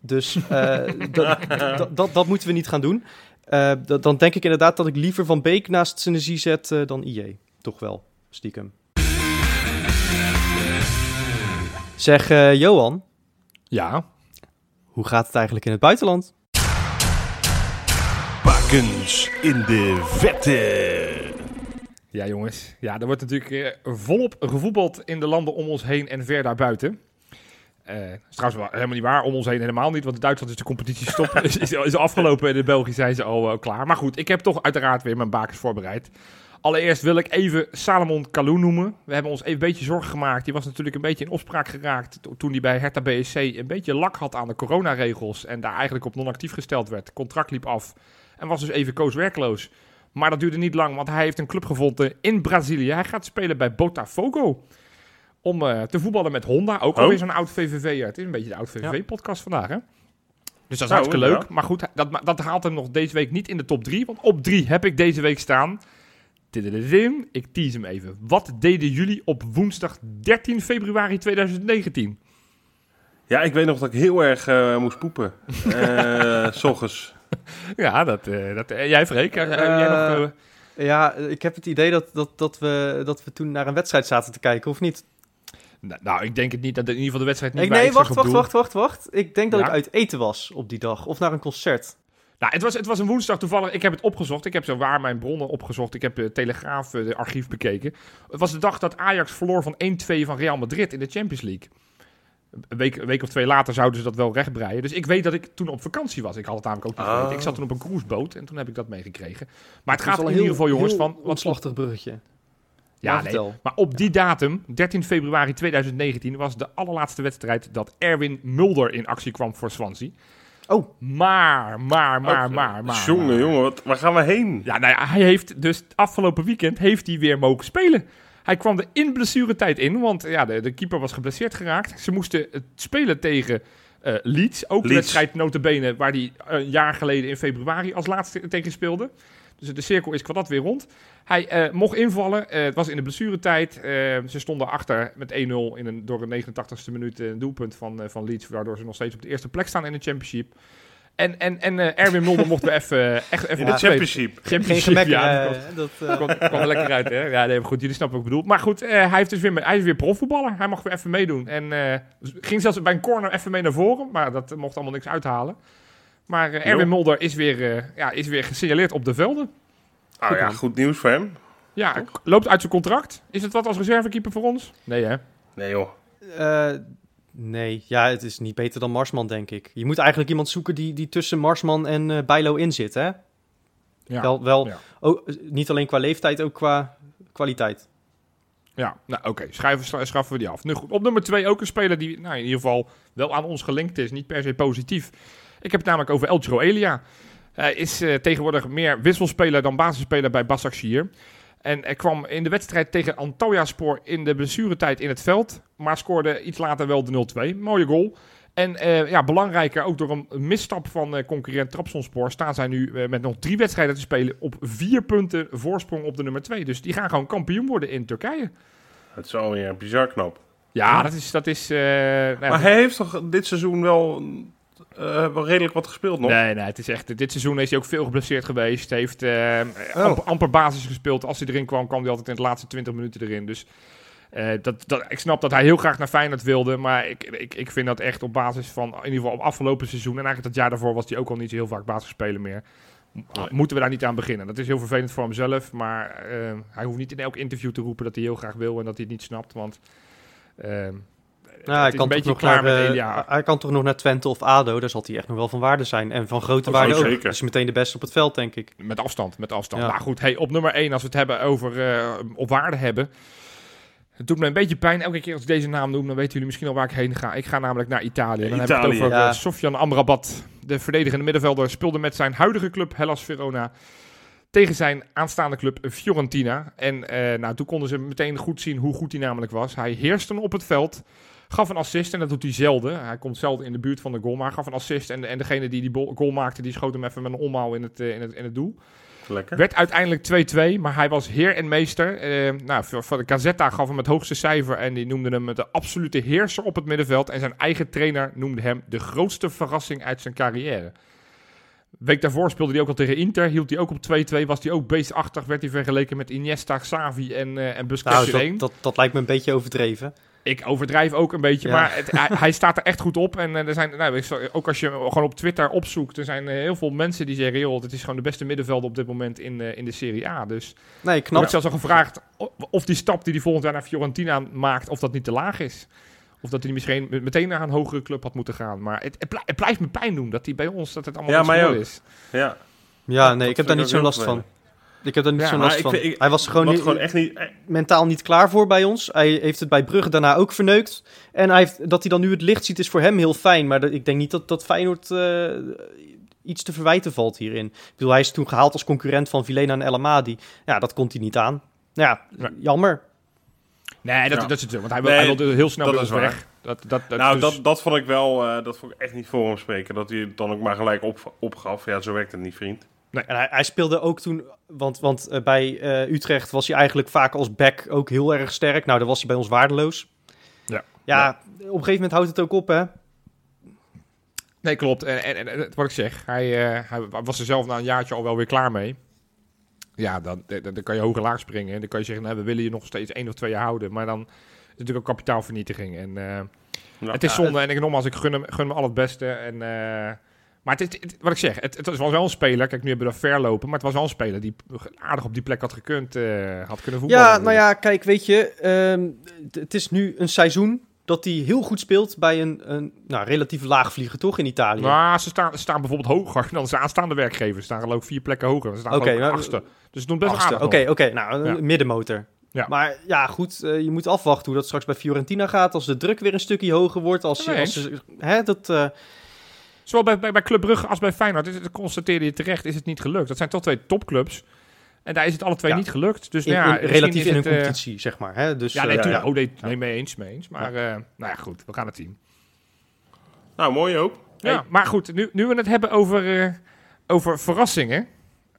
Dus eh, dat, dat, dat, dat moeten we niet gaan doen. Eh, dat- dan denk ik inderdaad dat ik liever Van Beek naast Senesi zet eh, dan IJ. Toch wel, stiekem. Zeg, eh, Johan, Ja. hoe gaat het eigenlijk in het buitenland? In de vette. Ja, jongens. Ja, er wordt natuurlijk eh, volop gevoetbald in de landen om ons heen en ver daarbuiten. Eh dat is trouwens helemaal niet waar. Om ons heen helemaal niet. Want in Duitsland is de competitie stop. is, is, is afgelopen. En in België zijn ze al eh, klaar. Maar goed, ik heb toch uiteraard weer mijn bakens voorbereid. Allereerst wil ik even Salomon Kalou noemen. We hebben ons even een beetje zorgen gemaakt. Die was natuurlijk een beetje in opspraak geraakt to- toen hij bij Hertha BSC een beetje lak had aan de coronaregels. En daar eigenlijk op non-actief gesteld werd. Contract liep af en was dus even koos werkloos. Maar dat duurde niet lang, want hij heeft een club gevonden in Brazilië. Hij gaat spelen bij Botafogo. Om eh, te voetballen met Honda. Ook Oh. alweer zo'n oud VVV'er. Het is een beetje de oud VVV-podcast vandaag, hè? Dus dat is Nou, hartstikke leuk. ja. Maar goed, dat, dat haalt hem nog deze week niet in de top 3. Want op 3 heb ik deze week staan. Ik tease hem even. Wat deden jullie op woensdag 13 februari 2019? ja, ik weet nog dat ik heel erg eh, moest poepen. Eh, s ochtends. Ja, dat, eh, dat, eh, jij Freek. eh, jij nog, Ja, ik heb het idee dat, dat, dat, we, dat we toen naar een wedstrijd zaten te kijken, of niet? nou, nou, ik denk het niet dat in ieder geval de wedstrijd niet Ik, nee, wacht, wacht, wacht, wacht, wacht. Ik denk dat ik uit eten was op die dag. Of naar een concert. Nou, het was, het was een woensdag toevallig. Ik heb het opgezocht. Ik heb zo waar mijn bronnen opgezocht. Ik heb de Telegraaf, de archief bekeken. Het was de dag dat Ajax verloor van 1-2 van Real Madrid in de Champions League. Een week, een week of twee later zouden ze dat wel rechtbreien. Dus ik weet dat ik toen op vakantie was. Ik had het namelijk ook niet Ah. Ik zat toen op een cruiseboot en toen heb ik dat meegekregen. Maar het Dat gaat in een ieder geval, jongens, heel van... Wat, omslachtig bruggetje. ja, Maar nee, vertel. maar op die datum, 13 februari 2019, was de allerlaatste wedstrijd dat Erwin Mulder in actie kwam voor Swansea. Oh. Maar, maar, maar, Ook, maar, maar. Jongen, maar. jongen, wat, waar gaan we heen? Ja, nou ja, hij heeft dus afgelopen weekend heeft hij weer mogen spelen. Hij kwam er in blessuretijd in, want ja, de, de keeper was geblesseerd geraakt. Ze moesten het spelen tegen eh, Leeds. Ook de wedstrijd notabene waar hij een jaar geleden in februari als laatste tegen speelde. Dus de cirkel is kwadat weer rond. Hij eh, mocht invallen. Eh, het was in de blessuretijd. Eh, ze stonden achter met 1-0 in een, door een 89ste minuut eh, een doelpunt van, eh, van Leeds. Waardoor ze nog steeds op de eerste plek staan in de championship. En, en, en eh, Erwin Mulder mocht er even, echt even In de championship. Geen gemekker. ja, eh, dat dat, eh, kwam, kwam er lekker uit, hè? Ja, nee, maar goed, jullie snappen wat ik bedoel. Maar goed, eh, hij, heeft dus weer, hij is weer profvoetballer. Hij mag weer even meedoen. En eh, ging zelfs bij een corner even mee naar voren. Maar dat mocht allemaal niks uithalen. Maar eh, Erwin. Mulder is weer, eh, ja, is weer gesignaleerd op de velden. Oh ja, goed nieuws voor hem. Ja, loopt uit zijn contract. Is het wat als reservekeeper voor ons? Nee, hè? Nee joh. Nee, ja, het is niet beter dan Marsman, denk ik. Je moet eigenlijk iemand zoeken die, die tussen Marsman en eh Bijlo in zit, hè? Ja. Wel, wel ja. oh, niet alleen qua leeftijd, ook qua kwaliteit. Ja, nou oké, scha- schaffen we die af. Nu goed, op nummer 2 ook een speler die nou, in ieder geval wel aan ons gelinkt is. Niet per se positief. Ik heb het namelijk over Eltro Elia. Hij is eh, tegenwoordig meer wisselspeler dan basisspeler bij Başakşehir. En hij kwam in de wedstrijd tegen Antalyaspor in de blessuretijd in het veld. Maar scoorde iets later wel de 0-2. Mooie goal. En eh, ja, belangrijker, ook door een misstap van eh, concurrent Trabzonspor... staan zij nu eh, met nog drie wedstrijden te spelen... op vier punten voorsprong op de nummer twee. Dus die gaan gewoon kampioen worden in Turkije. Het is alweer een bizar knap. Ja, dat is... Dat is eh, nou Maar hij heeft toch dit seizoen wel, wel redelijk wat gespeeld nog? Nee, nee, het is echt. Dit seizoen is hij ook veel geblesseerd geweest. Heeft eh, Oh. amper, amper basis gespeeld. Als hij erin kwam, kwam hij altijd in de laatste 20 minuten erin. Dus eh, dat, dat, ik snap dat hij heel graag naar Feyenoord wilde. Maar ik, ik, ik vind dat echt op basis van. In ieder geval op afgelopen seizoen. En eigenlijk dat jaar daarvoor was hij ook al niet zo heel vaak basisspeler meer. Moeten we daar niet aan beginnen? Dat is heel vervelend voor hemzelf. Maar eh, hij hoeft niet in elk interview te roepen dat hij heel graag wil en dat hij het niet snapt. Want. eh, Ja, het hij, kan een toch nog klaar naar, met Elia. hij kan toch nog naar Twente of ADO, daar zal hij echt nog wel van waarde zijn. En van grote Oh, waarde ook. zeker. Dat is meteen de beste op het veld, denk ik. Met afstand, met afstand. Ja. Nou goed, hey, op nummer 1, als we het hebben over eh, op waarde hebben. Het doet me een beetje pijn. Elke keer als ik deze naam noem, dan weten jullie misschien al waar ik heen ga. Ik ga namelijk naar Italië. Dan heb ik het over ja. eh, Sofjan Amrabat. De verdedigende middenvelder speelde met zijn huidige club Hellas Verona tegen zijn aanstaande club Fiorentina. En eh, nou, toen konden ze meteen goed zien hoe goed hij namelijk was. Hij heerste op het veld, gaf een assist en dat doet hij zelden. Hij komt zelden in de buurt van de goal, maar gaf een assist. En, en degene die die goal maakte, die schoot hem even met een omhaal in het, eh, in het, in het doel. Lekker. Werd uiteindelijk 2-2, maar hij was heer en meester. Eh, nou, voor, de Gazzetta gaf hem het hoogste cijfer en die noemde hem de absolute heerser op het middenveld. En zijn eigen trainer noemde hem de grootste verrassing uit zijn carrière. Week daarvoor speelde hij ook al tegen Inter, hield hij ook op 2-2, was hij ook beestachtig, werd hij vergeleken met Iniesta, Xavi en, eh en Busquets Nou, dat, dat lijkt me een beetje overdreven. Ik overdrijf ook een beetje, Ja. maar het, hij, hij staat er echt goed op. En eh, er zijn, nou, ook als je hem gewoon op Twitter opzoekt, er zijn eh, heel veel mensen die zeggen, joh, het is gewoon de beste middenvelder op dit moment in, eh, in de Serie A. Dus Nee, er knap. wordt zelfs al gevraagd of die stap die hij volgend jaar naar Fiorentina maakt, of dat niet te laag is. Of dat hij misschien met- meteen naar een hogere club had moeten gaan. Maar het, het, blij- het blijft me pijn doen dat hij bij ons, dat het allemaal Ja, zo is. Ja. Ja, nee, dat ik heb daar niet zo'n last van. Ik heb daar niet Ja, zo'n last ik van. ik- hij was gewoon, niet, gewoon echt niet... mentaal niet klaar voor bij ons. Hij heeft het bij Brugge daarna ook verneukt. En hij heeft, dat hij dan nu het licht ziet is voor hem heel fijn. Maar dat- ik denk niet dat, dat Feyenoord eh, iets te verwijten valt hierin. Ik bedoel, hij is toen gehaald als concurrent van Vilena en El Amadi. Ja, dat komt hij niet aan. Nou ja, jammer. Nee, dat, Ja. dat is het. Want hij, wil, Nee, hij wilde heel snel dat is waar. weg. Dat, dat, dat, nou, dus- dat, dat vond ik wel... eh, dat vond ik echt niet voor hem spreken. Dat hij het dan ook maar gelijk op, opgaf. Ja, zo werkt het niet, vriend. En hij, hij speelde ook toen, want, want eh, bij eh, Utrecht was hij eigenlijk vaak als back ook heel erg sterk. Nou, dan was hij bij ons waardeloos. Ja. Ja, op een gegeven moment houdt het ook op, hè? Nee, klopt. En, en, wat ik zeg, hij, eh, hij was er zelf na een jaartje al wel weer klaar mee. Ja, dan, dan, dan kan je hoger laag springen. En dan kan je zeggen, nou, we willen je nog steeds één of twee jaar houden. Maar dan is het natuurlijk ook kapitaalvernietiging. En het is zonde. En ik nogmaals, ik gun hem, gun hem al het beste. En, eh, maar het wat ik zeg, het, het was wel een speler. Kijk, nu hebben we er ver lopen. Maar het was wel een speler die aardig op die plek had gekund. eh, had kunnen voetballen. Ja, nou ja, kijk, weet je, ehm, het- is nu een seizoen dat hij heel goed speelt bij een, een nou, relatief laag vlieger, toch, in Italië? Nou, ze staan, staan bijvoorbeeld hoger dan zijn aanstaande werkgelevers. Ze staan geloof ik vier plekken hoger. Ze staan ik nou, achtste. Dus het doet best aardig Oké, oké, nou, een Ja. middenmotor. Ja. Maar ja, goed, eh, je moet afwachten hoe dat straks bij Fiorentina gaat. Als de druk weer een stukje hoger wordt. Als, Ja, als, hè, dat, eh, Zowel bij, bij, bij Club Brugge als bij Feyenoord, is het- dat constateerde je terecht, is het niet gelukt. Dat zijn toch twee topclubs. En daar is het alle twee Ja. niet gelukt. Dus in, nou ja, in- relatief in een het, eh, competitie, zeg maar. Hè? Dus, ja, eh, nee, ja. Oh, nee, nee, mee eens, mee eens. Maar eh, nou ja, goed, we gaan het zien. Nou, mooi ook. Ja, Hey. maar goed, nu, nu we het hebben over, eh, over verrassingen.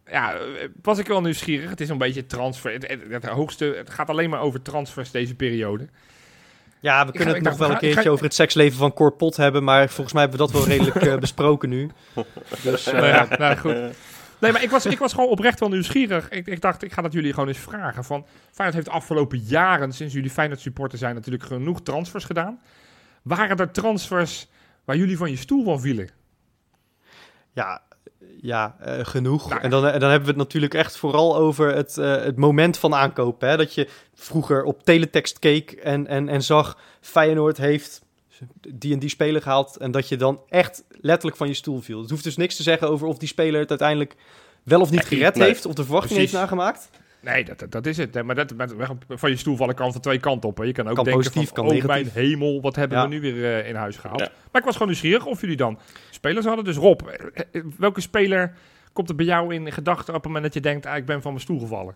Ja, was ik wel nieuwsgierig. Het is een beetje transfer. Het, het, het hoogste, het gaat alleen maar over transfers deze periode. Ja, we kunnen ga- het nog dacht, wel een keertje ga- over het seksleven van Cor Pot hebben. Maar volgens mij hebben we dat wel redelijk eh, besproken nu. Dus, eh, Nou ja, nou goed. Nee, maar ik was, ik was gewoon oprecht wel nieuwsgierig. Ik, ik dacht, ik ga dat jullie gewoon eens vragen. Van, Feyenoord heeft de afgelopen jaren, sinds jullie Feyenoord supporter zijn, natuurlijk genoeg transfers gedaan. Waren er transfers waar jullie van je stoel van vielen? ja, ja eh, genoeg. Nou. En dan, en dan hebben we het natuurlijk echt vooral over het, eh, het moment van aankopen. Hè? Dat je vroeger op teletext keek en, en, en zag... Feyenoord heeft die en die speler gehaald... en dat je dan echt letterlijk van je stoel viel. Het hoeft dus niks te zeggen over of die speler het uiteindelijk... wel of niet gered heeft... of de verwachting Precies. heeft nagemaakt. Nee, dat, dat, is het. Maar dat, met- van je stoel vallen kan van twee kanten op. Hè. Je kan ook Kan denken positief, van, kan oh negatief. mijn hemel, wat hebben Ja. we nu weer eh, in huis gehaald. Ja. Maar ik was gewoon nieuwsgierig of jullie dan spelers hadden. Dus Rob, eh, eh, welke speler komt er bij jou in gedachten op het moment dat je denkt, ah, ik ben van mijn stoel gevallen?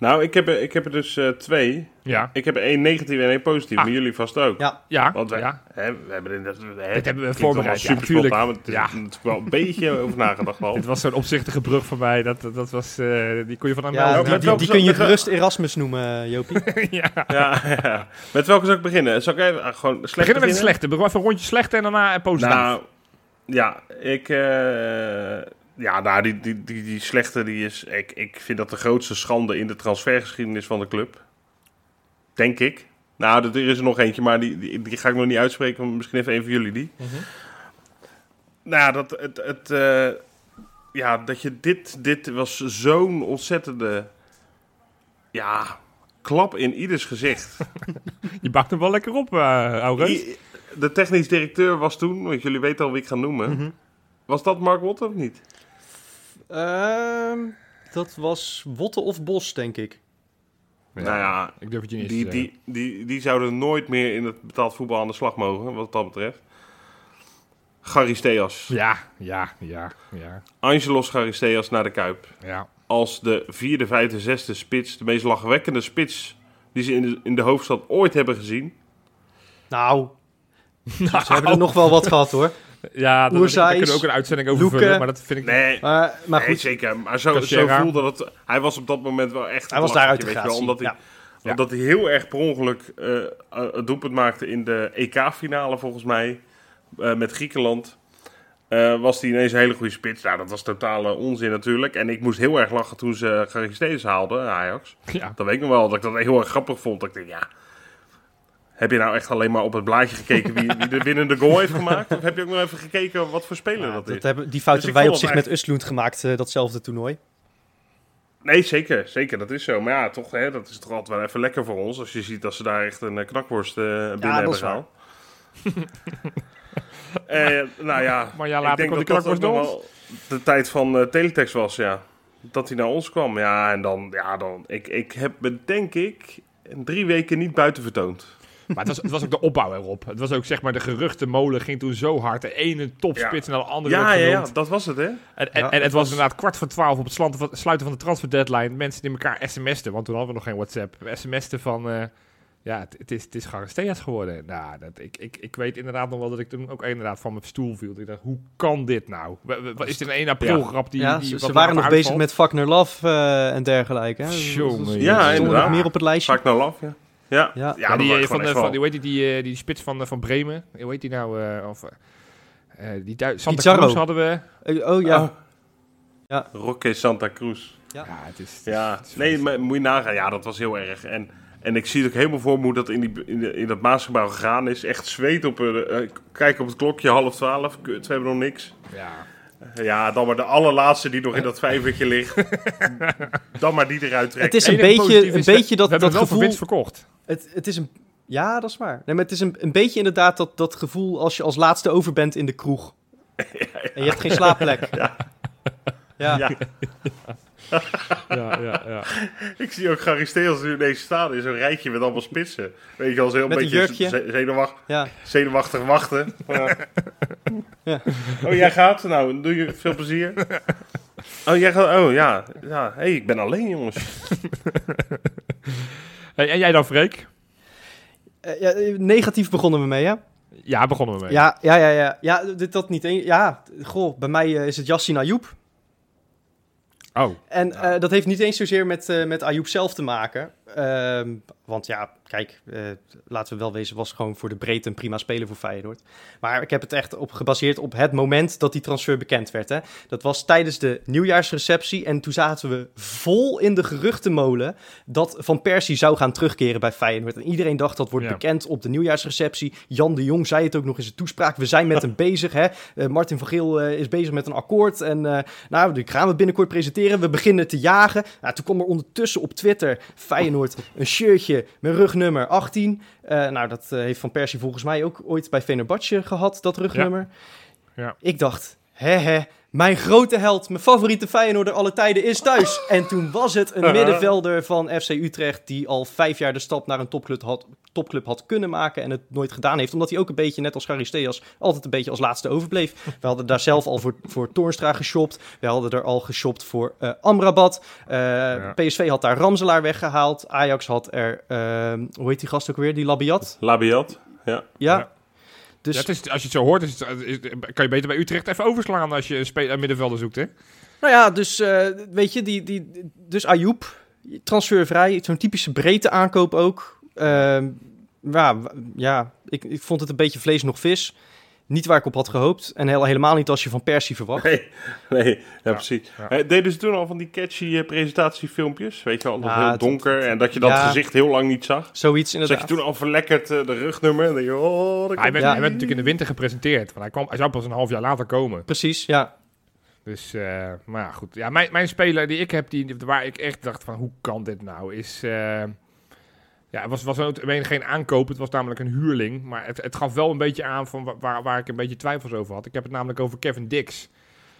Nou, ik heb, er- ik heb er dus eh, twee. Ja, Ik heb er één negatief en één positief. Ah. Maar jullie vast ook. Ja, ja, Want wij, ja. hè, we hebben in dat, Dit hebben we voorbereid, allemaal ja, super natuurlijk. spontaan, maar het is Ja. natuurlijk wel een beetje over nagedacht al. Dit was zo'n opzichtige brug van mij. Dat, dat, dat was, eh, die kon je van aan ja mij die, die, kun je gerust Erasmus noemen, eh, Jopie. ja. Ja, ja. Met welke zou ik beginnen? Zal ik even ah, gewoon slecht Beginnen met het slechte. Begin even een rondje slechte en daarna een positief. Nou, ja, ik... ja, nou, die, die, die, die slechte, die is... Ik, ik vind dat de grootste schande in de transfergeschiedenis van de club. Denk ik. Nou, er is er nog eentje, maar die, die, die ga ik nog niet uitspreken. maar Misschien even een van jullie die. Mhm. Nou, dat, het, het, eh, ja, dat je dit, dit was zo'n ontzettende, ja, klap in ieders gezicht. Je bakt hem wel lekker op. I- de technisch directeur was toen, want jullie weten al wie ik ga noemen. Mhm. Was dat Mark Wotte of niet? Ehm, dat was Wotte of Bos, denk ik. Ja, Nou ja, Ik durf het je niet die, eens te zeggen. die, die, die zouden nooit meer in het betaald voetbal aan de slag mogen, wat dat betreft. Charisteas. Ja, ja, ja, ja, Angelos Charisteas naar de Kuip. ja. als de vierde, vijfde, zesde spits. De meest lachwekkende spits die ze in de, in de hoofdstad ooit hebben gezien. Nou, ze hebben er nog wel wat gehad, hoor. Ja, dat, daar kunnen we ook een uitzending over Loeken. vullen, maar dat vind ik... Nee, Maar, maar nee, goed, zeker. Maar zo, zo voelde dat... Hij was op dat moment wel echt... hij was daaruit lachertje, de wel. Omdat hij, Ja. omdat hij heel erg per ongeluk eh, eh, het doelpunt maakte in de EK-finale, volgens mij. eh, met Griekenland. Eh, was hij ineens een hele goede spits. Nou, dat was totale onzin natuurlijk. En ik moest heel erg lachen toen ze Garistees haalden, Ajax. Ja. Dat weet ik nog wel, dat ik dat heel erg grappig vond. Dat ik dacht, ja... Heb je nou echt alleen maar op het blaadje gekeken wie, wie de winnende goal heeft gemaakt? Of heb je ook nog even gekeken wat voor speler Ja, dat dat is? hebben, die fout Dus hebben wij op zich met Östlund gemaakt, eh, datzelfde toernooi. Nee, zeker. Zeker, dat is zo. Maar ja, toch, hè, dat is toch altijd wel even lekker voor ons. Als je ziet dat ze daar echt een eh, knakworst eh, binnen hebben gehaald. Eh, nou ja, Maar ja, ik denk dat die dat ook nog wel de tijd van eh, Teletext was, ja. Dat hij naar ons kwam. Ja, en dan, ja, dan... Ik, ik heb me, denk ik, drie weken niet buiten vertoond. Maar het was, het was ook de opbouw erop. Het was ook, zeg maar, de geruchtenmolen ging toen zo hard. De ene topspits naar de andere Ja, werd ja, ja, dat was het, hè? En, en, Ja, en het was was- inderdaad kwart voor twaalf op het sluiten van de transfer deadline. Mensen die elkaar sms'ten, want toen hadden we nog geen WhatsApp. Sms'ten van, eh, ja, het, het is, het is Charisteas geworden. Nou, dat, ik, ik, ik weet inderdaad nog wel dat ik toen ook inderdaad van mijn stoel viel. Ik dacht, hoe kan dit nou? Wat is dit een 1 april Ja. grap die, ja, die ze, waren nog bezig met Wagner Love eh, en dergelijke. Hè. Jongen. Ja, er inderdaad. meer op het lijstje. Naar laf, ja. Ja, Ja. Ja, die, eh, van, de, van, die, heet die, die, eh, die spits van, eh, van Bremen? Hoe heet die nou? eh, of, eh, eh, die Santa. Cruz hadden we. Eh, oh ja. Oh. Ja. Roque Santa Cruz. Ja, het is... Ja, het is nee, maar moet je nagaan. Ja, dat was heel erg. En, en ik zie het ook helemaal voor me hoe dat in, die, in, de- in dat Maasgebouw gegaan is. Echt zweet op, uh, kijk op het klokje, half twaalf. Kut, we hebben nog niks. Ja. Ja, dan maar de allerlaatste die nog in dat vijvertje ligt. dan maar die eruit trekken. Het is een beetje, een beetje dat, we hebben dat gevoel... verkocht. Het, het is een... Ja, dat is waar. Nee, maar het is een, een beetje inderdaad dat, dat gevoel als je als laatste over bent in de kroeg. En je hebt geen slaapplek. Ja. Ja. Ja, Ja, ja, ja. ik zie ook Gary Steels nu ineens staan in zo'n rijtje met allemaal spitsen. Weet je, als heel een Met een beetje jurkje. ze- zenuwach- ja. zenuwachtig wachten. Ja. Ja. Oh, jij gaat? Nou, doe je veel plezier. Oh, jij gaat? Oh, ja. ja. hey, ik ben alleen, jongens. Hey, en jij dan, Freek? Eh, ja, eh, negatief begonnen we mee, hè? Ja, begonnen we mee. Ja, ja, ja, ja. Ja, dit dat niet. Ja, goh, bij mij eh, is het Yassin Ayoub. Oh, En eh, dat heeft niet eens zozeer met, met Ayoub zelf te maken. Ehm, want ja, kijk, eh, laten we wel wezen, was gewoon voor de breedte een prima speler voor Feyenoord. Maar ik heb het echt op gebaseerd op het moment dat die transfer bekend werd. Hè. Dat was tijdens de nieuwjaarsreceptie en toen zaten we vol in de geruchtenmolen dat Van Persie zou gaan terugkeren bij Feyenoord. En iedereen dacht dat wordt Ja. bekend op de nieuwjaarsreceptie. Jan de Jong zei het ook nog in zijn toespraak. We zijn met hem bezig. Hè. Eh, Martin van Geel eh, is bezig met een akkoord en nou, die gaan we binnenkort presenteren. We beginnen te jagen. Nou, toen kwam er ondertussen op Twitter Feyenoord een shirtje met rugnummer 18. Eh, nou, dat eh, heeft Van Persie volgens mij ook ooit bij Fenerbahce gehad, dat rugnummer. Ja. Ik dacht, hè hè, mijn grote held, mijn favoriete Feyenoorder alle tijden is thuis. En toen was het een middenvelder van FC Utrecht die al vijf jaar de stap naar een topclub had, topclub had kunnen maken en het nooit gedaan heeft. Omdat hij ook een beetje, net als Charisteas, altijd een beetje als laatste overbleef. We hadden daar zelf al voor, voor Toornstra geshopt. We hadden er al geshopt voor eh, Amrabat. Eh, PSV had daar Ramselaar weggehaald. Ajax had er, eh, hoe heet die gast ook weer, die Labiat? Labiat, ja. Ja. Dus het is, als je het zo hoort, is het- is- kan je beter bij Utrecht even overslaan als je een spe- een middenvelder zoekt, hè? Nou ja, dus eh, weet je, die, die, dus Ayoub, transfervrij, zo'n typische breedte aankoop ook. Ehm, ja, ja ik, ik vond het een beetje vlees nog vis. Niet waar ik op had gehoopt. En heel, helemaal niet als je van Persie verwacht. Nee, nee ja, precies. ja. Deden ze toen al van die catchy eh, presentatiefilmpjes? Weet je wel, nog Ja, heel het- donker en dat je dat ja. gezicht heel lang niet zag. Zoiets Zag inderdaad. je toen al verlekkerd eh, de rugnummer en dan denk je, oh, dat Hij werd, Ja. hij werd natuurlijk in de winter gepresenteerd. Want hij, kwam, hij zou pas een half jaar later komen. Precies, ja. Dus, eh, maar ja, goed. Ja, mijn, mijn speler die ik heb, die, waar ik echt dacht van, hoe kan dit nou, is... eh, ja, het was, was alleen geen aankoop, het was namelijk een huurling. Maar het, het gaf wel een beetje aan van wa- waar, waar ik een beetje twijfels over had. Ik heb het namelijk over Kevin Dix.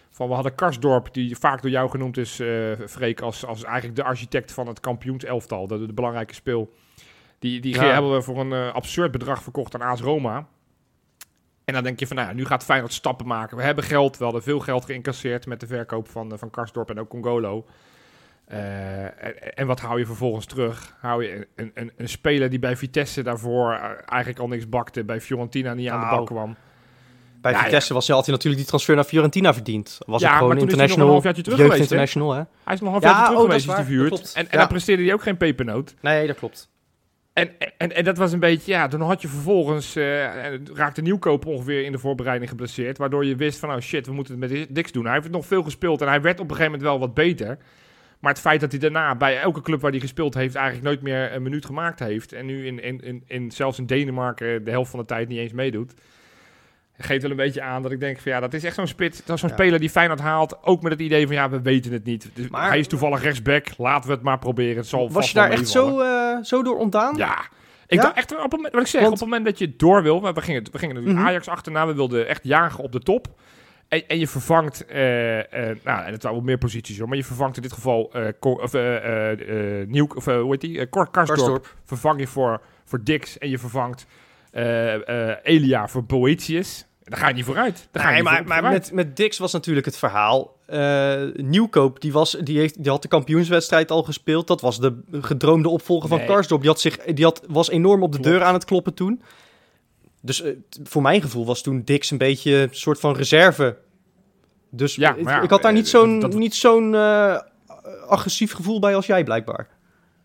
Van, we hadden Karsdorp, die vaak door jou genoemd is, eh Freek, als, als eigenlijk de architect van het kampioenselftal. De, de belangrijke speel. Die, die Ja. hebben we voor een eh, absurd bedrag verkocht aan AS Roma. En dan denk je van, nou ja, nu gaat Feyenoord stappen maken. We hebben geld, we hadden veel geld geïncasseerd met de verkoop van, eh, van Karsdorp en ook Congolo. Eh, en, en wat hou je vervolgens terug? Hou je een, een, een speler die bij Vitesse daarvoor eh, eigenlijk al niks bakte, bij Fiorentina niet aan de Nou, bak kwam. Bij Ja, Vitesse was hij had hij natuurlijk die transfer naar Fiorentina verdiend. Was Ja, het gewoon maar toen is hij nog een international, halfjaartje terug jeugd geweest, hè? international, hè? Hij is nog een half Ja, jaar terug oh, geweest, is die verhuurd. En, en Ja. dan presteerde hij ook geen pepernoot. Nee, dat klopt. En, en, en dat was een beetje, ja, toen had je vervolgens, eh, raakte Nieuwkoop ongeveer in de voorbereiding geblesseerd. Waardoor je wist van, oh shit, we moeten het met Dix doen. Hij heeft nog veel gespeeld en hij werd op een gegeven moment wel wat beter. Maar het feit dat hij daarna bij elke club waar hij gespeeld heeft eigenlijk nooit meer een minuut gemaakt heeft. En nu in, in, in, in, zelfs in Denemarken de helft van de tijd niet eens meedoet. Geeft wel een beetje aan dat ik denk van ja, dat is echt zo'n spits. Dat is zo'n Ja. speler die Feyenoord haalt. Ook met het idee van ja, we weten het niet. Dus Maar- hij is toevallig rechtsback. Laten we het maar proberen. Het zal Was je daar echt zo, eh, zo door ontdaan? Ja. Ik Ja? dacht echt, op het moment, wat ik zeg, Want- op het moment dat je door wil, we gingen, we gingen Mhm. Ajax achterna, we wilden echt jagen op de top. En, en je vervangt, eh, nou, en het waren wel meer posities hoor, maar je vervangt in dit geval Cor- of, Nieuw, of hoe heet die? Cor Karsdorp, Karsdorp. vervang je voor, voor Dix en je vervangt Elia voor Boetius. Daar ga je niet vooruit. Daar ga je maar, voor- maar vooruit. met, met Dix was natuurlijk het verhaal. Nieuwkoop, die, was, die, heeft, die had de kampioenswedstrijd al gespeeld. Dat was de gedroomde opvolger van. Karsdorp. Die, had zich, die had, was enorm op de Klopt. deur aan het kloppen toen. Dus eh, voor mijn gevoel was toen Dix een beetje een soort van reserve. Dus Ja, ik, maar ja, ik had daar eh, niet zo'n, dat- niet zo'n eh, agressief gevoel bij als jij blijkbaar.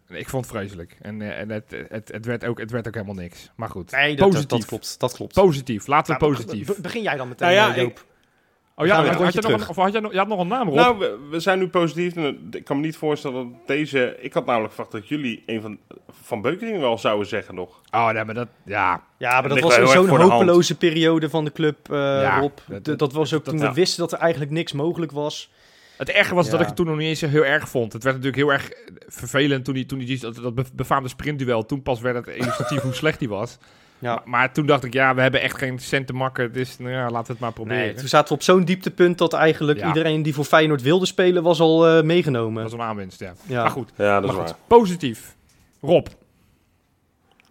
Nee, ik vond het vreselijk. En, en het, het, het, werd ook, het werd ook helemaal niks. Maar goed, Nee, dat, positief. dat, dat klopt. Dat klopt. Positief, laten we Nou, positief. be- begin jij dan meteen, Nou ja, Joop. Oh ja, had, je nog een, of had je, nog- je had nog een naam, Rob? Nou, we, we zijn nu positief. En ik kan me niet voorstellen dat deze... Ik had namelijk verwacht dat jullie een van, van Beukering wel zouden zeggen nog. Oh, nee, maar dat... Ja, Ja, maar dat was in zo'n hopeloze periode van de club, eh Ja, Rob. dat- Dat, dat was ook dat- toen ja. we wisten dat er eigenlijk niks mogelijk was. het erge was dat ik het toen nog niet eens heel erg vond. Het werd natuurlijk heel erg vervelend toen hij, toen hij die, dat, dat be- befaamde sprintduel... Toen pas werd het illustratief hoe slecht hij was. Ja. Maar, maar toen dacht ik, ja, we hebben echt geen cent te makken. Dus nou ja, laten we het maar proberen. Nee, toen zaten we op zo'n dieptepunt dat eigenlijk Ja. iedereen die voor Feyenoord wilde spelen was al eh, meegenomen. Dat was een aanwinst, ja. Ja. Maar goed, Ja, dat is Maar waar. positief. Rob.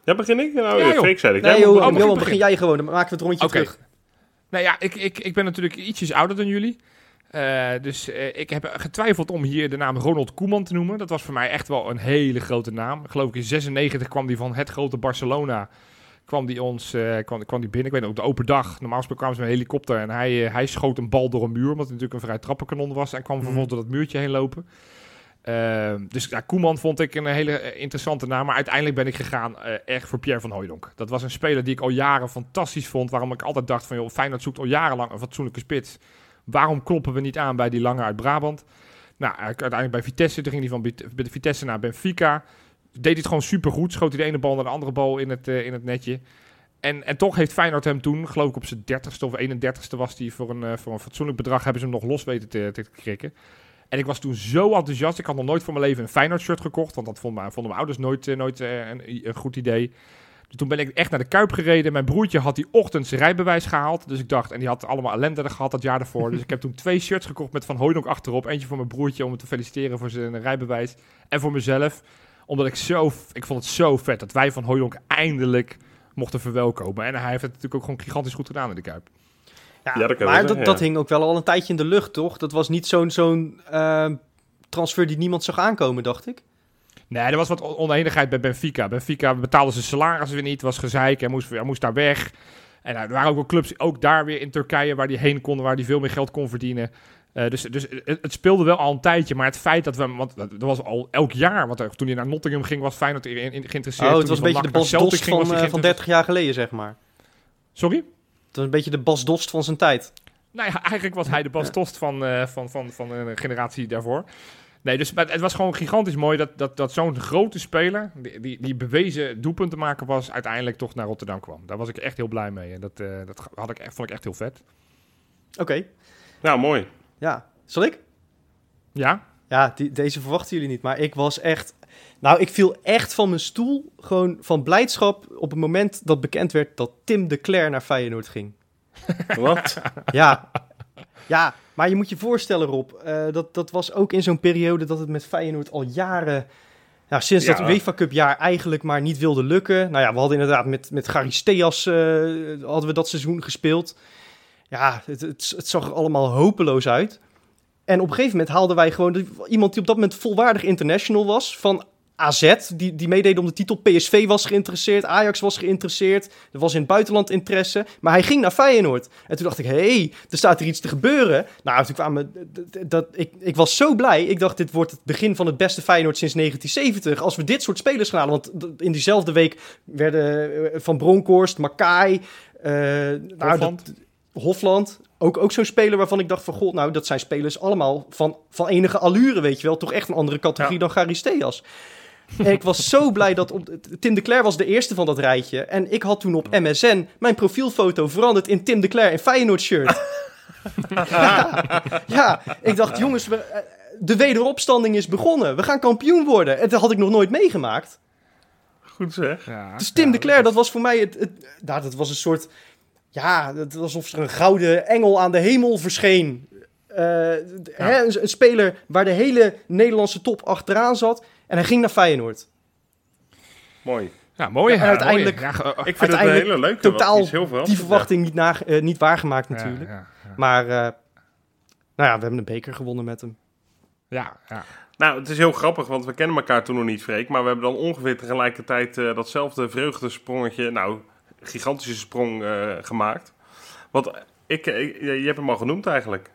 Ja, begin ik? Nou, Ja. Freek zei ik. Nee, joh, maar- begin, Johan, begin. begin jij gewoon, dan maken we het rondje Oké. terug. Nou ja, ik, ik, ik ben natuurlijk ietsjes ouder dan jullie. Eh, dus eh, ik heb getwijfeld om hier de naam Ronald Koeman te noemen. Dat was voor mij echt wel een hele grote naam. Geloof ik in 96 kwam die van het grote Barcelona. Kwam die ons eh, kwam, kwam die binnen. Ik weet nog, op de open dag. Normaal gesproken kwamen ze met een helikopter. En hij, eh, hij schoot een bal door een muur. Omdat het natuurlijk een vrij trappenkanon was. En kwam vervolgens door dat muurtje heen lopen. Ehm, dus ja, Koeman vond ik een hele eh, interessante naam. Maar uiteindelijk ben ik gegaan echt voor Pierre van Hooijdonk. Dat was een speler die ik al jaren fantastisch vond. Waarom ik altijd dacht van, joh, Feyenoord zoekt al jarenlang een fatsoenlijke spits. Waarom kloppen we niet aan bij die lange uit Brabant? Nou, uiteindelijk bij Vitesse. Toen ging hij van Bit- bij de Vitesse naar Benfica. Deed hij het gewoon supergoed. Schoot hij de ene bal naar de andere bal in het, eh, in het netje. En, en toch heeft Feyenoord hem toen, geloof ik op zijn 30ste of 31ste was hij voor een, eh, voor een fatsoenlijk bedrag, hebben ze hem nog los weten te, te krikken. En ik was toen zo enthousiast. Ik had nog nooit voor mijn leven een Feyenoord shirt gekocht, want dat vonden mijn, vonden mijn ouders nooit, eh, nooit een, een goed idee. Dus toen ben ik echt naar de Kuip gereden. Mijn broertje had die ochtend zijn rijbewijs gehaald. Dus ik dacht, en die had allemaal ellende gehad dat jaar daarvoor. dus ik heb toen twee shirts gekocht met Van Hooydonk achterop. Eentje voor mijn broertje om hem te feliciteren voor zijn rijbewijs. En voor mezelf. Omdat ik zo, ik vond het zo vet dat wij Van Hooydonk eindelijk mochten verwelkomen. En hij heeft het natuurlijk ook gewoon gigantisch goed gedaan in de Kuip. Ja, Ja, dat maar dat, ja. dat hing ook wel al een tijdje in de lucht, toch? Dat was niet zo'n zo'n eh, transfer die niemand zag aankomen, dacht ik. Nee, er was wat on- oneenigheid bij Benfica. Benfica betaalde zijn salaris weer niet, was gezeik. Hij moest, hij moest daar weg. En nou, er waren ook wel clubs, ook daar weer in Turkije, waar hij heen kon, waar hij veel meer geld kon verdienen. Eh, dus dus het, het speelde wel al een tijdje, maar het feit dat we, want dat was al elk jaar, want er- toen hij naar Nottingham ging, was Feyenoord erin in, geïnteresseerd. Oh, het was een beetje de Bas Dost ging, van, eh, van geïnteresseerd. 30 jaar geleden, zeg maar. Sorry? Het was een beetje de Bas Dost van zijn tijd. Nou ja, eigenlijk was hij de Bas Tost van, eh, van, van, van een generatie daarvoor. Nee, dus maar het was gewoon gigantisch mooi dat, dat, dat zo'n grote speler, die, die, die bewezen doelpunten maken was, uiteindelijk toch naar Rotterdam kwam. Daar was ik echt heel blij mee. En dat, eh, dat had ik, echt- vond ik echt heel vet. Oké, Nou, mooi. Ja. Zal ik? Ja? Ja, die, deze verwachten jullie niet, maar ik was echt... Nou, ik viel echt van mijn stoel, gewoon van blijdschap op het moment dat bekend werd dat Tim de Cler naar Feyenoord ging. Wat? Ja, ja maar je moet je voorstellen, Rob, eh, dat, dat was ook in zo'n periode dat het met Feyenoord al jaren, nou, sinds dat. UEFA Cup jaar eigenlijk maar niet wilde lukken. Nou ja, we hadden inderdaad met, met Charisteas eh, hadden we dat seizoen gespeeld. Ja, het, het, zag er allemaal hopeloos uit. En op een gegeven moment haalden wij gewoon iemand die op dat moment volwaardig international was van AZ, die, die meedeed om de titel. PSV was geïnteresseerd, Ajax was geïnteresseerd. Er was in het buitenland interesse. Maar hij ging naar Feyenoord. En toen dacht ik, hé, hey, er staat hier iets te gebeuren. Nou, toen kwamen... Dat, ik, ik was zo blij. Ik dacht, dit wordt het begin van het beste Feyenoord sinds 1970. Als we dit soort spelers gaan halen. Want in diezelfde week werden eh, Van Bronckhorst, Makai... eh nou, Hofland. Ook, ook zo'n speler waarvan ik dacht van... God, nou, dat zijn spelers allemaal van, van enige allure, weet je wel. Toch echt een andere categorie Ja. dan Charisteas. En ik was zo blij dat... Op, Tim de Cler was de eerste van dat rijtje. En ik had toen op MSN mijn profielfoto veranderd in Tim de Cler in Feyenoord shirt. ja, ja, ik dacht, jongens, we, eh, de wederopstanding is begonnen. We gaan kampioen worden. En dat had ik nog nooit meegemaakt. Goed zeg. ja Dus Tim de Cler, dat was voor mij het, het... Nou, dat was een soort... Ja, het was alsof er een gouden engel aan de hemel verscheen. Eh, hè, een, een speler waar de hele Nederlandse top achteraan zat. En hij ging naar Feyenoord. Mooi. Ja, mooi. Ja, en ja, uiteindelijk- mooi. Ja, ge- Ik vind het een hele leuke. totaal is heel veel. Die verwachting niet, na, eh, niet waargemaakt natuurlijk. Ja, ja, Maar, eh, nou ja, we hebben een beker gewonnen met hem. ja, ja. Nou, het is heel grappig, want we kennen elkaar toen nog niet, Freek. Maar we hebben dan ongeveer tegelijkertijd eh, datzelfde vreugdesprongetje, nou, gigantische sprong eh, gemaakt. Want ik, ik- je hebt hem al genoemd eigenlijk.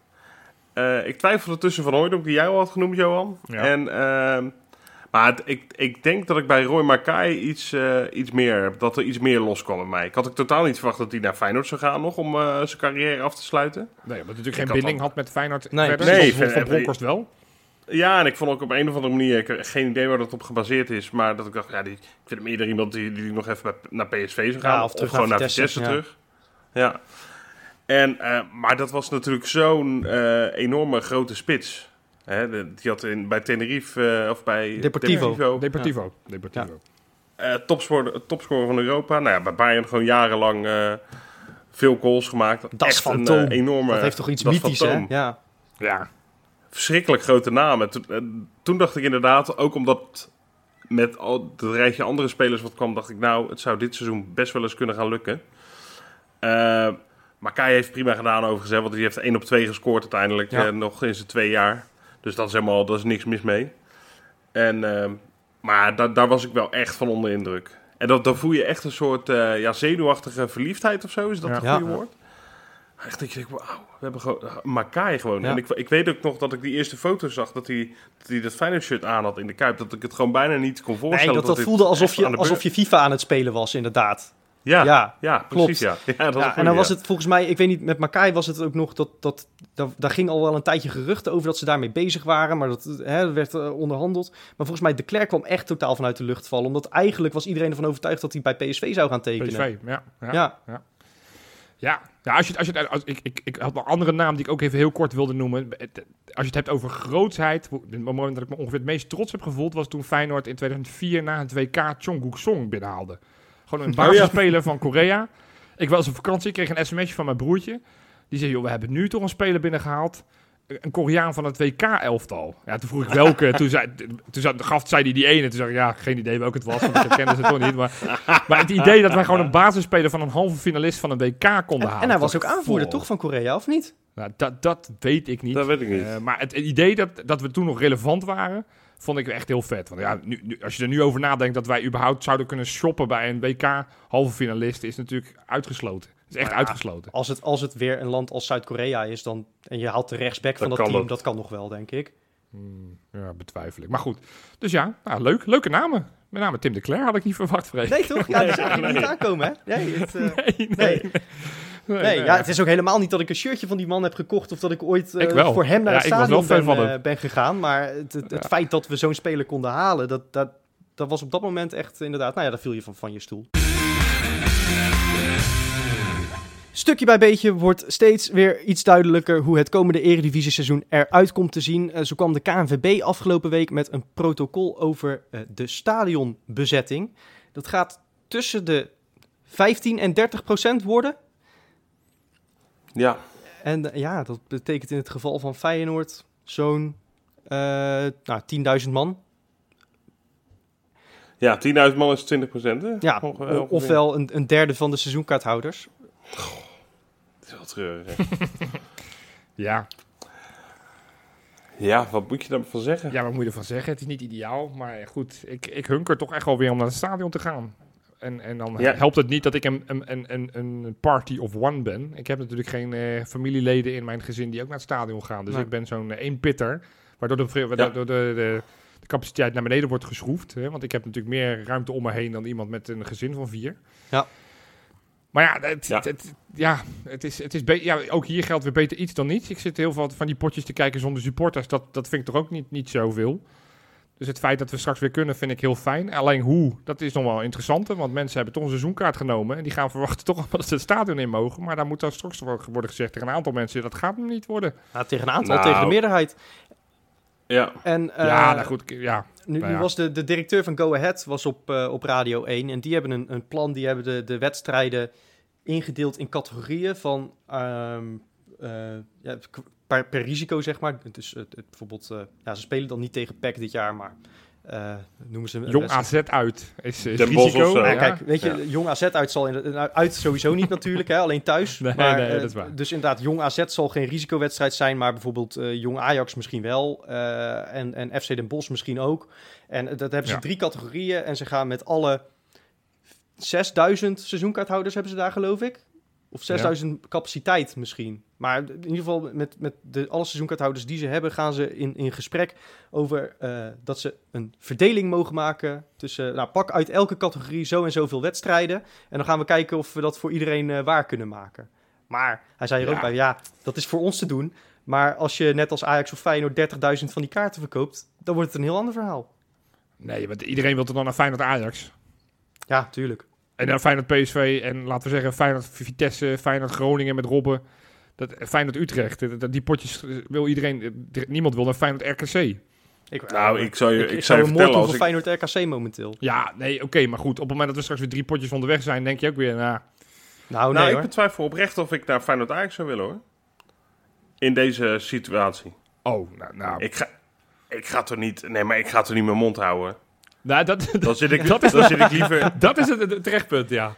Eh, ik twijfelde tussen Van Hooydonk, die jij al had genoemd, Johan. Ja. En, ehm, maar het- ik, ik denk dat ik bij Roy Makai iets, eh, iets meer heb, dat er iets meer loskwam bij mij. Ik had ook totaal niet verwacht dat hij naar Feyenoord zou gaan nog, om eh, zijn carrière af te sluiten. Nee, omdat hij natuurlijk Ik geen had binding al- had met Feyenoord Nee, verder. nee, van Bronckhorst wel. Ja, en ik vond ook op een of andere manier, ik heb geen idee waar dat op gebaseerd is, maar dat ik dacht, ja, die, ik vind hem eerder iemand die, die nog even naar PSV zou gaan, Ja, of gewoon naar naar Vitesse, Vitesse, ja. terug. Ja. En, eh, maar dat was natuurlijk zo'n eh, enorme grote spits. Hè, die had in, bij Tenerife, eh, of bij Deportivo. Deportivo. Deportivo. eh, topscorer, topscorer van Europa. Nou ja, bij Bayern gewoon jarenlang veel goals gemaakt. Echt een Fantoom. enorme... Dat heeft toch iets mythisch, hè? Ja. Ja. Verschrikkelijk grote namen. Toen, eh, toen dacht ik inderdaad, ook omdat met al het rijtje andere spelers wat kwam, dacht ik nou, het zou dit seizoen best wel eens kunnen gaan lukken. Eh maar Kai heeft prima gedaan overigens, hè, want hij heeft 1 op 2 gescoord uiteindelijk Ja. eh, nog in zijn twee jaar. Dus dat is helemaal, dat is niks mis mee. En, maar da- daar was ik wel echt van onder indruk. En dat, dan voel je echt een soort eh, ja, zenuwachtige verliefdheid of zo, is dat Ja. een goede Ja. woord? Echt dat je denkt, wauw, we hebben gewoon Makai gewoon. Ja. En ik, ik weet ook nog dat ik die eerste foto zag dat hij dat, hij dat Feyenoord shirt aan had in de Kuip. Dat ik het gewoon bijna niet kon voorstellen. Nee, dat, dat voelde alsof je, alsof je FIFA aan het spelen was, inderdaad. Ja, ja, Ja, precies. Ja. Ja, dat en dan was het volgens mij, ik weet niet, met Makai was het ook nog dat, dat, dat daar ging al wel een tijdje geruchten over dat ze daarmee bezig waren, maar dat hè, dat werd eh, onderhandeld. Maar volgens mij, de Klerk kwam echt totaal vanuit de lucht vallen, omdat eigenlijk was iedereen ervan overtuigd dat hij bij PSV zou gaan tekenen. PSV, ja. ja. Ja, Ja, ja als je, als je, als, ik, ik, ik had een andere naam die ik ook even heel kort wilde noemen. Als je het hebt over grootsheid, het moment dat ik me ongeveer het meest trots heb gevoeld was toen Feyenoord in 2004 na het WK Chongguk Song binnenhaalde. Gewoon een Oh, ja. basisspeler van Korea. Ik was op vakantie, ik kreeg een sms'je van mijn broertje. Die zei, joh, we hebben nu toch een speler binnengehaald. Een Koreaan van het WK-elftal. Ja, toen vroeg ik welke. toen zei, toen zei, gaf, zei hij die ene. Toen zei ik, ja, geen idee welke het was. Want ik kende ze toch niet. Maar, maar het idee dat wij gewoon een basisspeler van een halve finalist van een WK konden En, halen. en hij was ook aanvoerder, toch, van Korea, of niet? Nou, dat, dat weet ik niet. Dat weet ik niet. Eh, maar het idee dat, dat we toen nog relevant waren, vond ik echt heel vet. Want ja, nu, nu- als je er nu over nadenkt dat wij überhaupt zouden kunnen shoppen bij een WK halve finalist, is natuurlijk uitgesloten. Is echt Maar ja, uitgesloten. Als het, als het weer een land als Zuid-Korea is, dan, en je haalt de rechtsback van dat kan team, dat. dat kan nog wel, denk ik. Hmm, ja, betwijfel ik. Maar goed. Dus ja, nou, leuk, leuke namen. Met name Tim de Cler had ik niet verwacht, Freek. Nee, toch? Ja, zag je nee. niet aankomen, hè? Nee, het, eh, nee, nee. nee. Nee, Nee, nee. ja, het is ook helemaal niet dat ik een shirtje van die man heb gekocht of dat ik ooit eh, Ik wel. voor hem naar Ja, het stadion ben, eh, ben gegaan. Maar het, het, het Ja. feit dat we zo'n speler konden halen, dat, dat, dat was op dat moment echt inderdaad, nou ja, daar viel je van, van je stoel. Stukje bij beetje wordt steeds weer iets duidelijker hoe het komende Eredivisie-seizoen eruit komt te zien. Eh, zo kwam de KNVB afgelopen week met een protocol over eh, de stadionbezetting. Dat gaat tussen de 15 en 30 procent worden. Ja, En eh, ja, dat betekent in het geval van Feyenoord zo'n nou, 10.000 man. ja 10.000 man is 20 procent? Ja, ongeveer. ofwel een, een derde van de seizoenkaarthouders. Het is wel treurig? Ja. Ja, wat moet je daarvan zeggen? ja, wat moet je ervan zeggen? Het is niet ideaal. Maar goed, ik, ik hunker toch echt wel weer om naar het stadion te gaan. En, en dan Ja. helpt het niet dat ik een, een, een, een- een party of one ben. Ik heb natuurlijk geen eh, familieleden in mijn gezin die ook naar het stadion gaan. Dus Nee. ik ben zo'n eh, één pitter. Waardoor, de, waardoor Ja. de, de, de, de capaciteit naar beneden wordt geschroefd. Hè? Want ik heb natuurlijk meer ruimte om me heen dan iemand met een gezin van vier. Ja. Maar ja, het, Ja. het, het- ja, het is, het is ja, ook hier geldt weer beter iets dan niets. Ik zit heel veel van die potjes te kijken zonder supporters. Dat, dat vind ik toch ook niet, niet zoveel. Dus het feit dat we straks weer kunnen, vind ik heel fijn. Alleen hoe, dat is nog wel interessanter. Want mensen hebben toch een seizoenkaart genomen. En die gaan verwachten toch allemaal dat ze het stadion in mogen. Maar daar moet dan straks wel worden gezegd tegen een aantal mensen... dat gaat hem niet worden. Nou, tegen een aantal, Nou. tegen de meerderheid. Ja, En eh, ja, nou goed. Ja, nu, nou nu was de, de directeur van Go Ahead was op, eh, op Radio 1. En die hebben een, een plan, die hebben de, de wedstrijden ingedeeld in categorieën van... ehm, eh, ja, per, per risico, zeg maar. Dus bijvoorbeeld, eh, ja, ze spelen dan niet tegen PEC dit jaar, maar... eh, noemen ze Jong AZ uit is, risico. of zo. Ja. kijk, weet je, Ja. Jong AZ uit zal in, uit sowieso niet natuurlijk, hè, alleen thuis. Nee, maar, nee, eh, dat is waar. Dus inderdaad, Jong AZ zal geen risicowedstrijd zijn, maar bijvoorbeeld eh, Jong Ajax misschien wel. eh, en, en FC Den Bosch misschien ook. En dat hebben ze Ja. drie categorieën en ze gaan met alle 6000 seizoenkaarthouders hebben ze daar, geloof ik. Of 6000 capaciteit misschien. Maar in ieder geval met, met de, alle seizoenkaarthouders die ze hebben, gaan ze in, in gesprek over eh, dat ze een verdeling mogen maken tussen, nou pak uit elke categorie zo en zoveel wedstrijden. En dan gaan we kijken of we dat voor iedereen eh, waar kunnen maken. Maar hij zei er Ja. ook bij, ja, dat is voor ons te doen. Maar als je net als Ajax of Feyenoord 30.000 van die kaarten verkoopt, dan wordt het een heel ander verhaal. Nee, want iedereen wil er dan naar Feyenoord Ajax. Ja, tuurlijk. En dan Feyenoord PSV en laten we zeggen Feyenoord Vitesse, Feyenoord Groningen met Robben. Dat, Feyenoord Utrecht. Dat- Die potjes wil iedereen... eh, Niemand wil naar Feyenoord RKC. Ik, nou, ik zou je, ik, zou je vertellen als voor ik... Feyenoord RKC momenteel. Ja, nee, oké, maar goed. Op het moment dat we straks weer drie potjes onderweg zijn, denk je ook weer... Nou, Nou, nee nou, ik hoor. betwijfel oprecht of ik naar Feyenoord Ajax zou willen, hoor. In deze situatie. oh, nou... nou, Ik ga, ik ga toch niet... Nee, maar ik ga toch niet mijn mond houden. Nou dat, Dan zit ik, Dat is- dan zit ik liever... dat is het, het terechtpunt, ja.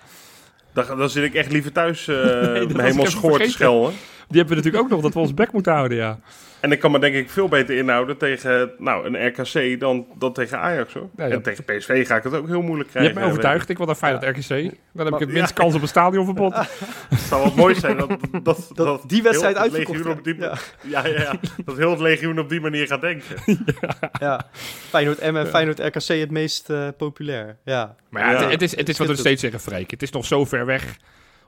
Dan, dan zit ik echt liever thuis me ik helemaal schoor te schelden. Die hebben we natuurlijk ook nog dat we ons bek moeten houden, ja. En ik kan me denk ik veel beter inhouden tegen nou, een RKC dan, dan tegen Ajax hoor. En tegen PSV ga ik het ook heel moeilijk Je krijgen. hebt me overtuigd. Ik wil naar Feyenoord RKC. Dan heb ik het minst kans op een stadionverbod. Het zou wel mooi zijn dat, dat, dat, die wedstrijd heel het uitverkocht legioen op die, ja. ja. Ja, ja, dat heel het legioen op die manier gaat denken. Ja, Feyenoord M en Feyenoord RKC het meest eh, populair. Ja. Maar ja, Ja. Het, het is, het is wat we steeds zeggen, Freek. Het is nog zo ver weg.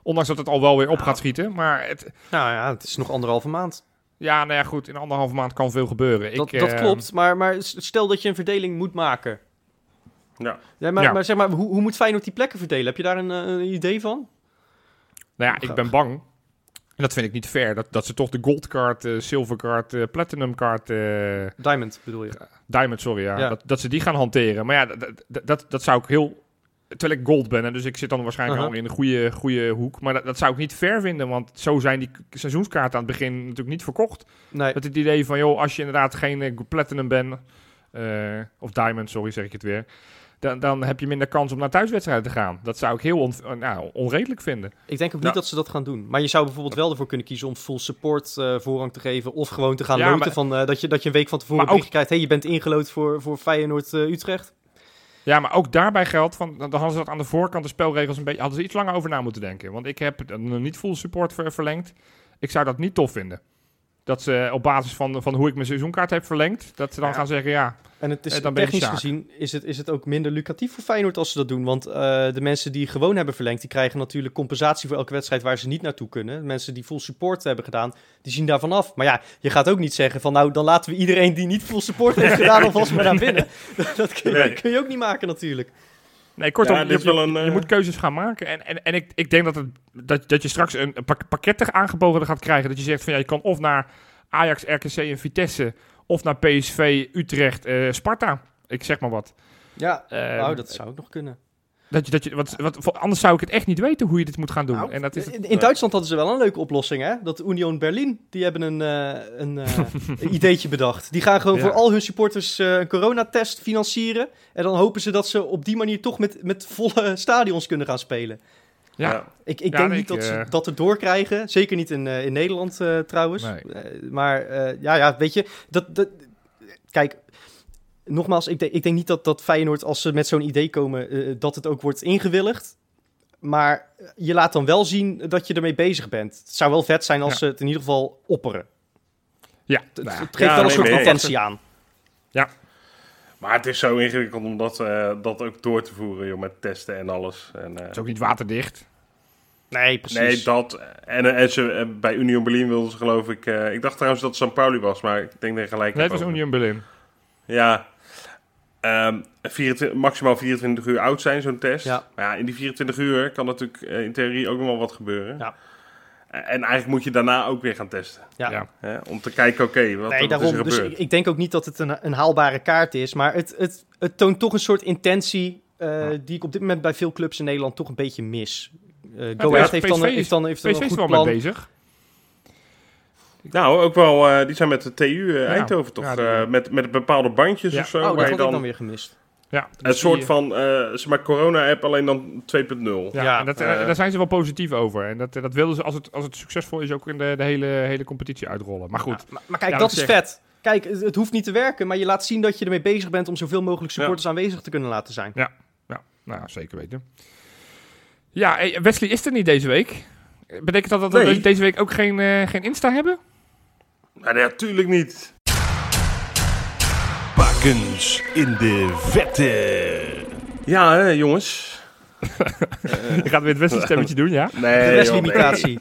Ondanks dat het al wel weer op gaat schieten. Maar het, Nou ja, het is nog anderhalve maand. ja, nou ja, goed. In anderhalve maand kan veel gebeuren. Dat, ik, dat eh, klopt, maar, maar stel dat je een verdeling moet maken. Ja. Ja, maar, Ja. maar zeg maar, hoe, hoe moet Feyenoord die plekken verdelen? Heb je daar een, eh, een idee van? Nou ja, ik ben bang. En dat vind ik niet fair. Dat, dat ze toch de goldcard, eh silvercard, eh platinumcard, eh Diamond bedoel je? diamond, sorry, ja, Ja. Dat, dat ze die gaan hanteren. Maar ja, dat, dat zou ik heel Terwijl ik gold ben, hè, dus ik zit dan waarschijnlijk Aha. al in een goede, goede hoek. Maar dat, dat zou ik niet fair vinden, want zo zijn die seizoenskaarten aan het begin natuurlijk niet verkocht. Nee, Met het idee van, joh, als je inderdaad geen eh, platinum bent, eh, of diamond, sorry, zeg ik het weer, dan, dan heb je minder kans om naar thuiswedstrijden te gaan. Dat zou ik heel on, eh, nou, onredelijk vinden. ik denk ook niet dat ze dat gaan doen. Maar je zou bijvoorbeeld wel ervoor kunnen kiezen om full support voorrang te geven. Of gewoon te gaan Ja, loten maar- van dat, je, dat je een week van tevoren bericht krijgt. Hé, hey, je bent ingelood voor, voor Feyenoord eh, Utrecht. Ja, maar ook daarbij geldt, van, dan hadden ze dat aan de voorkant de spelregels een beetje, hadden ze iets langer over na moeten denken. Want ik heb nog niet full support ver- verlengd. Ik zou dat niet tof vinden. Dat ze op basis van, van hoe ik mijn seizoenkaart heb verlengd, dat ze dan Ja. gaan zeggen, ja, En het is Eh, dan technisch gezien is het, is het ook minder lucratief voor Feyenoord als ze dat doen. Want eh, de mensen die gewoon hebben verlengd, die krijgen natuurlijk compensatie voor elke wedstrijd waar ze niet naartoe kunnen. De mensen die full support hebben gedaan, die zien daarvan af. Maar ja, je gaat ook niet zeggen van nou, dan laten we iedereen die niet full support heeft gedaan alvast maar naar binnen. dat kun je, Nee. kun je ook niet maken natuurlijk. Nee, kortom, Ja, je, een, je eh, moet keuzes gaan maken. En, en, en ik, ik denk dat, het, dat, dat je straks een, een pak- pakket aangeboden gaat krijgen. Dat je zegt van ja, je kan of naar Ajax, RKC en Vitesse, of naar PSV, Utrecht, eh, Sparta. Ik zeg maar wat. Ja, Ehm, nou, dat zou ook nog kunnen. Dat je, dat je, wat, wat, anders zou ik het echt niet weten hoe je dit moet gaan doen. Nou, en dat is, in, in Duitsland hadden ze wel een leuke oplossing, hè? Dat Union Berlin, die hebben een, eh, een, eh, een ideetje bedacht. Die gaan gewoon Ja. voor al hun supporters eh, een coronatest financieren. En dan hopen ze dat ze op die manier toch met, met volle stadions kunnen gaan spelen. ja, Ja. Ik, ik Ja, denk nee, niet ik, dat ze eh, dat erdoor krijgen. Zeker niet in, eh, in Nederland eh, trouwens. Nee. Eh, maar eh, ja, ja, weet je, dat, dat, kijk, nogmaals, ik, denk- ik denk niet dat, dat Feyenoord als ze met zo'n idee komen, eh, dat het ook wordt ingewilligd. Maar je laat dan wel zien dat je ermee bezig bent. Het zou wel vet zijn als Ja. ze het in ieder geval opperen. ja, Het, nou ja. het geeft Ja, wel een soort nee, intentie aan. Maar het is zo ingewikkeld om dat, eh, dat ook door te voeren, joh, met testen en alles. En, eh, het is ook niet waterdicht. Nee, precies. nee, dat. En, en ze, bij Union Berlin wilden ze geloof ik... eh, ik dacht trouwens dat het St. Pauli was, maar ik denk dat je gelijk Nee, het was. Union Berlin. Ja. Ehm, 24, maximaal 24 uur oud zijn, zo'n test. Ja. Maar ja, in die 24 uur kan natuurlijk eh, in theorie ook nog wel wat gebeuren. Ja. En eigenlijk moet je daarna ook weer gaan testen. Ja. Hè? Om te kijken, oké, wat, Nee, wat daarom. is er Dus ik, ik denk ook niet dat het een, een haalbare kaart is. Maar het, het, het toont toch een soort intentie. eh, die ik op dit moment bij veel clubs in Nederland toch een beetje mis. Eh Go ja, Ahead heeft dan, PSV heeft dan, heeft dan een is er goed wel mee plan. bezig. Nou, ook wel, eh, die zijn met de TU eh, Ja. Eindhoven toch, Ja, die- eh, met, met bepaalde bandjes Ja. of zo. Oh, dat had dan, ik dan weer gemist. Ja, Een dus soort die- van, eh zeg maar, corona-app, alleen dan 2.0. Ja, Ja, en dat, daar zijn ze wel positief over. En dat, dat wilden ze, als het, als het succesvol is, ook in de, de hele, hele competitie uitrollen. Maar goed, Ja, maar, maar kijk, Ja, dat dat is zeg- vet. Kijk, het, het hoeft niet te werken, maar je laat zien dat je ermee bezig bent om zoveel mogelijk supporters aanwezig te kunnen laten zijn. ja, nou, zeker weten. Ja, Wesley is er niet deze week. Betekent dat dat we deze week ook geen, eh, geen Insta hebben? Maar natuurlijk niet. Bakens in de vette. Ja, hè, jongens. Je gaat weer het Wesley stemmetje doen, ja? De Nee, joh, nee. restlimitatie.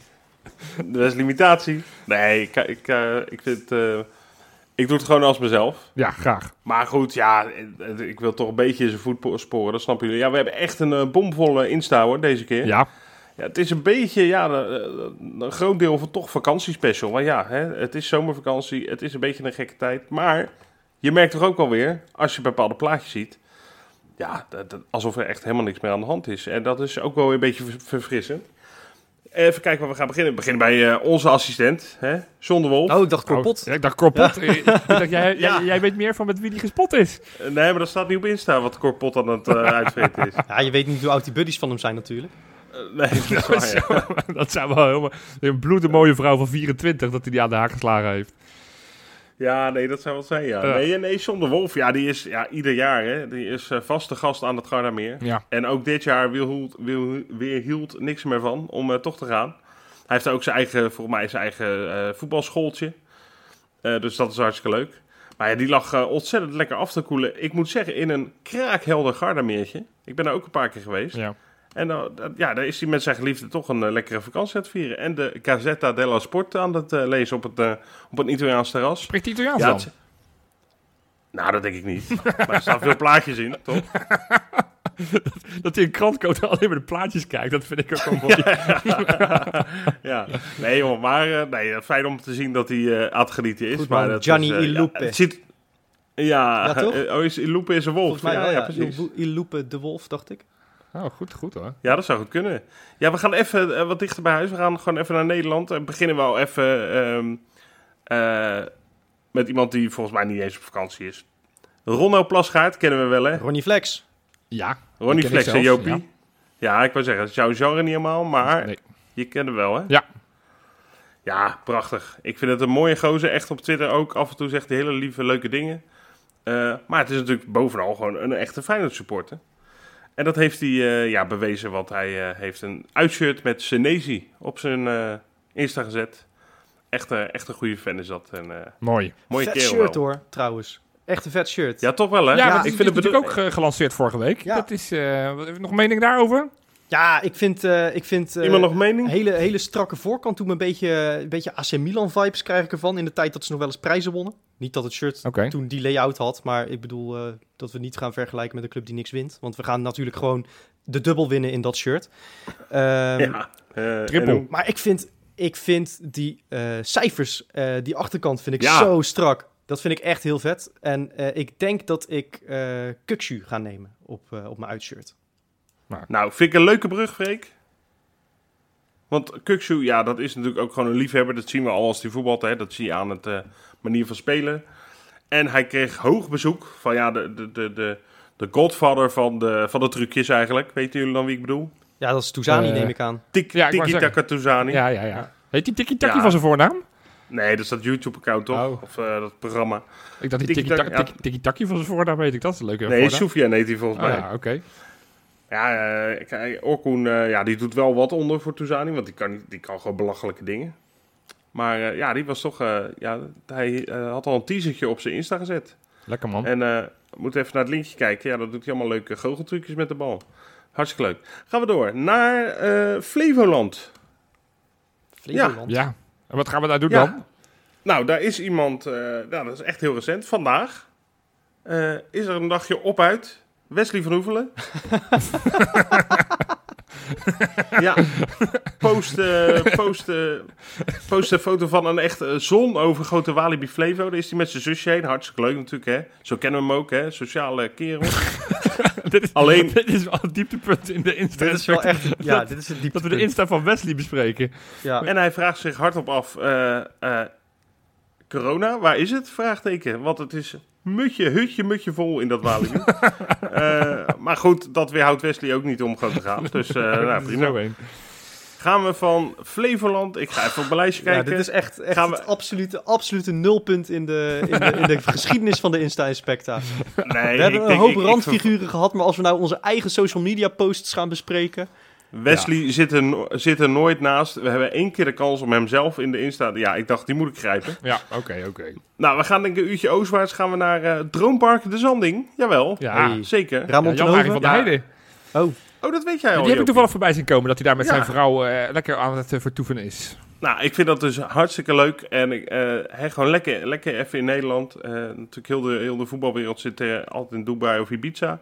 De restlimitatie. Nee, ik, ik, eh, ik vind... eh, ik doe het gewoon als mezelf. Ja, graag. Maar goed, ja, eh, ik wil toch een beetje zijn voet sporen, dat snappen jullie. Ja, we hebben echt een bomvolle Insta hoor, deze keer. Ja, Ja, het is een beetje, ja, een groot deel van toch vakantiespecial. Maar ja, hè, het is zomervakantie, het is een beetje een gekke tijd. Maar je merkt toch ook alweer, als je bepaalde plaatjes ziet, ja, dat, dat- alsof er echt helemaal niks meer aan de hand is. En dat is ook wel weer een beetje ver- verfrissend. Even kijken waar we gaan beginnen. We beginnen bij eh, onze assistent, hè, John de Wolf. Oh, ik dacht. Oh, ja, ik dacht korpot. Ik dacht, jij, Ja. jij, jij weet meer van met wie die gespot is. Nee, maar dat staat niet op Insta wat Corpot aan het uh, uitvreten is. Ja, je weet niet hoe oud die buddies van hem zijn natuurlijk. Eh, nee, dat waar, ja. dat zou wel helemaal... Een bloedemooie vrouw van 24 dat hij die aan de haak geslagen heeft. Ja, nee, dat zou wel zijn, ja. Nee, nee, John de Wolf, ja, die is ja, ieder jaar, hè. Die is eh, vaste gast aan het Gardameer. Ja. En ook dit jaar wil, wil, weer hield niks meer van om eh, toch te gaan. Hij heeft ook zijn eigen, volgens mij zijn eigen eh, voetbalschooltje. Eh, dus dat is hartstikke leuk. Maar ja, die lag eh, ontzettend lekker af te koelen. Ik moet zeggen, in een kraakhelder Gardameertje. Ik ben daar ook een paar keer geweest. Ja. En dan, ja, daar is hij met zijn geliefde toch een eh, lekkere vakantie aan het vieren. En de Gazzetta dello Sport aan het eh, lezen op, het, eh, op een Italiaans terras. Spreekt hij Italiaans Ja, dan? het- nou, dat denk ik niet. maar er staan veel plaatjes in, toch? Dat hij een krantcode alleen maar de plaatjes kijkt, dat vind ik ook wel mooi. ja, nee joh, maar nee, fijn om te zien dat hij eh aan het genieten is. Goed, maar man. dat Gianni is, Ilupe. Ja, het ziet, ja, Ja, toch? oh, is, Ilupe is een wolf. Volgens mij ja, wel, ja, ja. precies. Il- Ilupe de Wolf, dacht ik. Oh, goed, goed hoor. Ja, dat zou goed kunnen. Ja, we gaan even eh, wat dichter bij huis. We gaan gewoon even naar Nederland. En beginnen we al even ehm, eh, met iemand die volgens mij niet eens op vakantie is. Ronno Plasgaard kennen we wel, hè? Ronnie Flex. Ja. Ronnie Flex en Jopie. Ja. ik wou zeggen, het is jouw genre niet helemaal, maar Nee. je kent hem wel, hè? Ja. Ja, prachtig. Ik vind het een mooie gozer. Echt op Twitter ook. Af en toe zegt hij hele lieve, leuke dingen. Eh, maar het is natuurlijk bovenal gewoon een echte Feyenoord supporter. En dat heeft hij eh, ja, bewezen, want hij eh, heeft een uitshirt met Senezi op zijn eh, Insta gezet. Echt, echt een goede fan is dat. En, eh, Mooi. mooie vet shirt wel. hoor, trouwens. Echt een vet shirt. Ja, toch wel hè? Ja, ik is, vind het natuurlijk ook gelanceerd vorige week. Ja. Dat is, eh, wat- nog een mening daarover? Ja, ik vind, eh, ik vind eh, Iemand nog een mening? hele, hele strakke voorkant me een beetje, een beetje AC Milan vibes krijg ik ervan. In de tijd dat ze nog wel eens prijzen wonnen. Niet dat het shirt toen die layout had, maar ik bedoel eh, dat we niet gaan vergelijken met een club die niks wint. Want we gaan natuurlijk gewoon de dubbel winnen in dat shirt. Ehm, Ja. eh, Triple. Maar ik vind, ik vind die eh, cijfers, eh, die achterkant vind ik Ja. zo strak. Dat vind ik echt heel vet. En eh, ik denk dat ik eh Kukshu ga nemen op, eh, op mijn uitshirt. Nou, vind ik een leuke brug, Freek. Want Kukshu, ja, dat is natuurlijk ook gewoon een liefhebber. Dat zien we al als hij voetbalt, hè. Dat zie je aan het eh, manier van spelen. En hij kreeg hoog bezoek van, ja, de, de, de, de, de godfather van de, van de trucjes eigenlijk. Weten jullie dan wie ik bedoel? Ja, dat is Touzani, Eh, neem ik aan. Tik, Ja, ik Tiki Taka Touzani. Ja, ja, ja. Heet die Tiki Taki Ja. van zijn voornaam? Nee, dat is dat YouTube-account, toch? Oh. Of eh, dat programma. Ik dacht die Tiki Tiki Tak- Taki ja. Tiki Taki van zijn voornaam weet ik. Dat is een leuke Nee, voornaam. Soufiane heet hij volgens Oh, mij. ja, oké. Ja, eh, kijk, Orkoen, eh, ja, die doet wel wat onder voor Touzani, want die kan, die kan gewoon belachelijke dingen. Maar eh, ja, die was toch, eh, ja, hij eh, had al een teasertje op zijn Insta gezet. Lekker man. En eh moeten even naar het linkje kijken. Ja, dat doet hij allemaal leuke goocheltrucjes met de bal. Hartstikke leuk. Gaan we door naar eh, Flevoland. Flevoland. Ja. En wat gaan we daar doen Ja. dan? Nou, daar is iemand, nou, dat is echt heel recent. Vandaag eh, is er een dagje op uit. Wesley van Hoevelen. ja, post, eh, post, eh, post een foto van een echt eh, zonovergoten Walibi Flevo. Daar is hij met zijn zusje heen. Hartstikke leuk natuurlijk, hè. Zo kennen we hem ook, hè. Sociale kerel. dit, is, Alleen- dit is wel het dieptepunt in de Insta. Dit is wel echt... Ja, dit is het Dat we de dieptepunt. Insta van Wesley bespreken. Ja. En hij vraagt zich hardop af: eh, eh, corona, waar is het? Vraagteken. Want het is mutje, hutje, mutje vol in dat Walibi. Eh, maar goed, dat weerhoudt Wesley ook niet om gewoon te gaan. Dus eh nou, prima. Gaan we van Flevoland. Ik ga even op mijn lijstje Ja, kijken. dit is echt, echt Gaan we- het absolute, absolute nulpunt in de, in de, in de geschiedenis van de Insta-inspecta. Nee, We ik hebben een denk- hoop ik- ik- randfiguren gehad, maar als we nou onze eigen social media posts gaan bespreken... Wesley zit, er, zit er nooit naast. We hebben één keer de kans om hem zelf in de Insta... Ja, ik dacht, die moet ik grijpen. Ja, oké, oké. Nou, we gaan denk ik een uurtje oostwaarts. Gaan we naar eh, Droompark de Zanding. Jawel, Ja. Hey. zeker. Ramon Ja, van der Ja. Heijden. Oh, Oh, dat weet jij al, Die heb ik toevallig voorbij zien komen dat hij daar met Ja. zijn vrouw eh, lekker aan het eh, vertoeven is. Nou, ik vind dat dus hartstikke leuk. En ik, eh, gewoon lekker, lekker even in Nederland. Natuurlijk, heel de, heel de voetbalwereld zit eh, altijd in Dubai of Ibiza.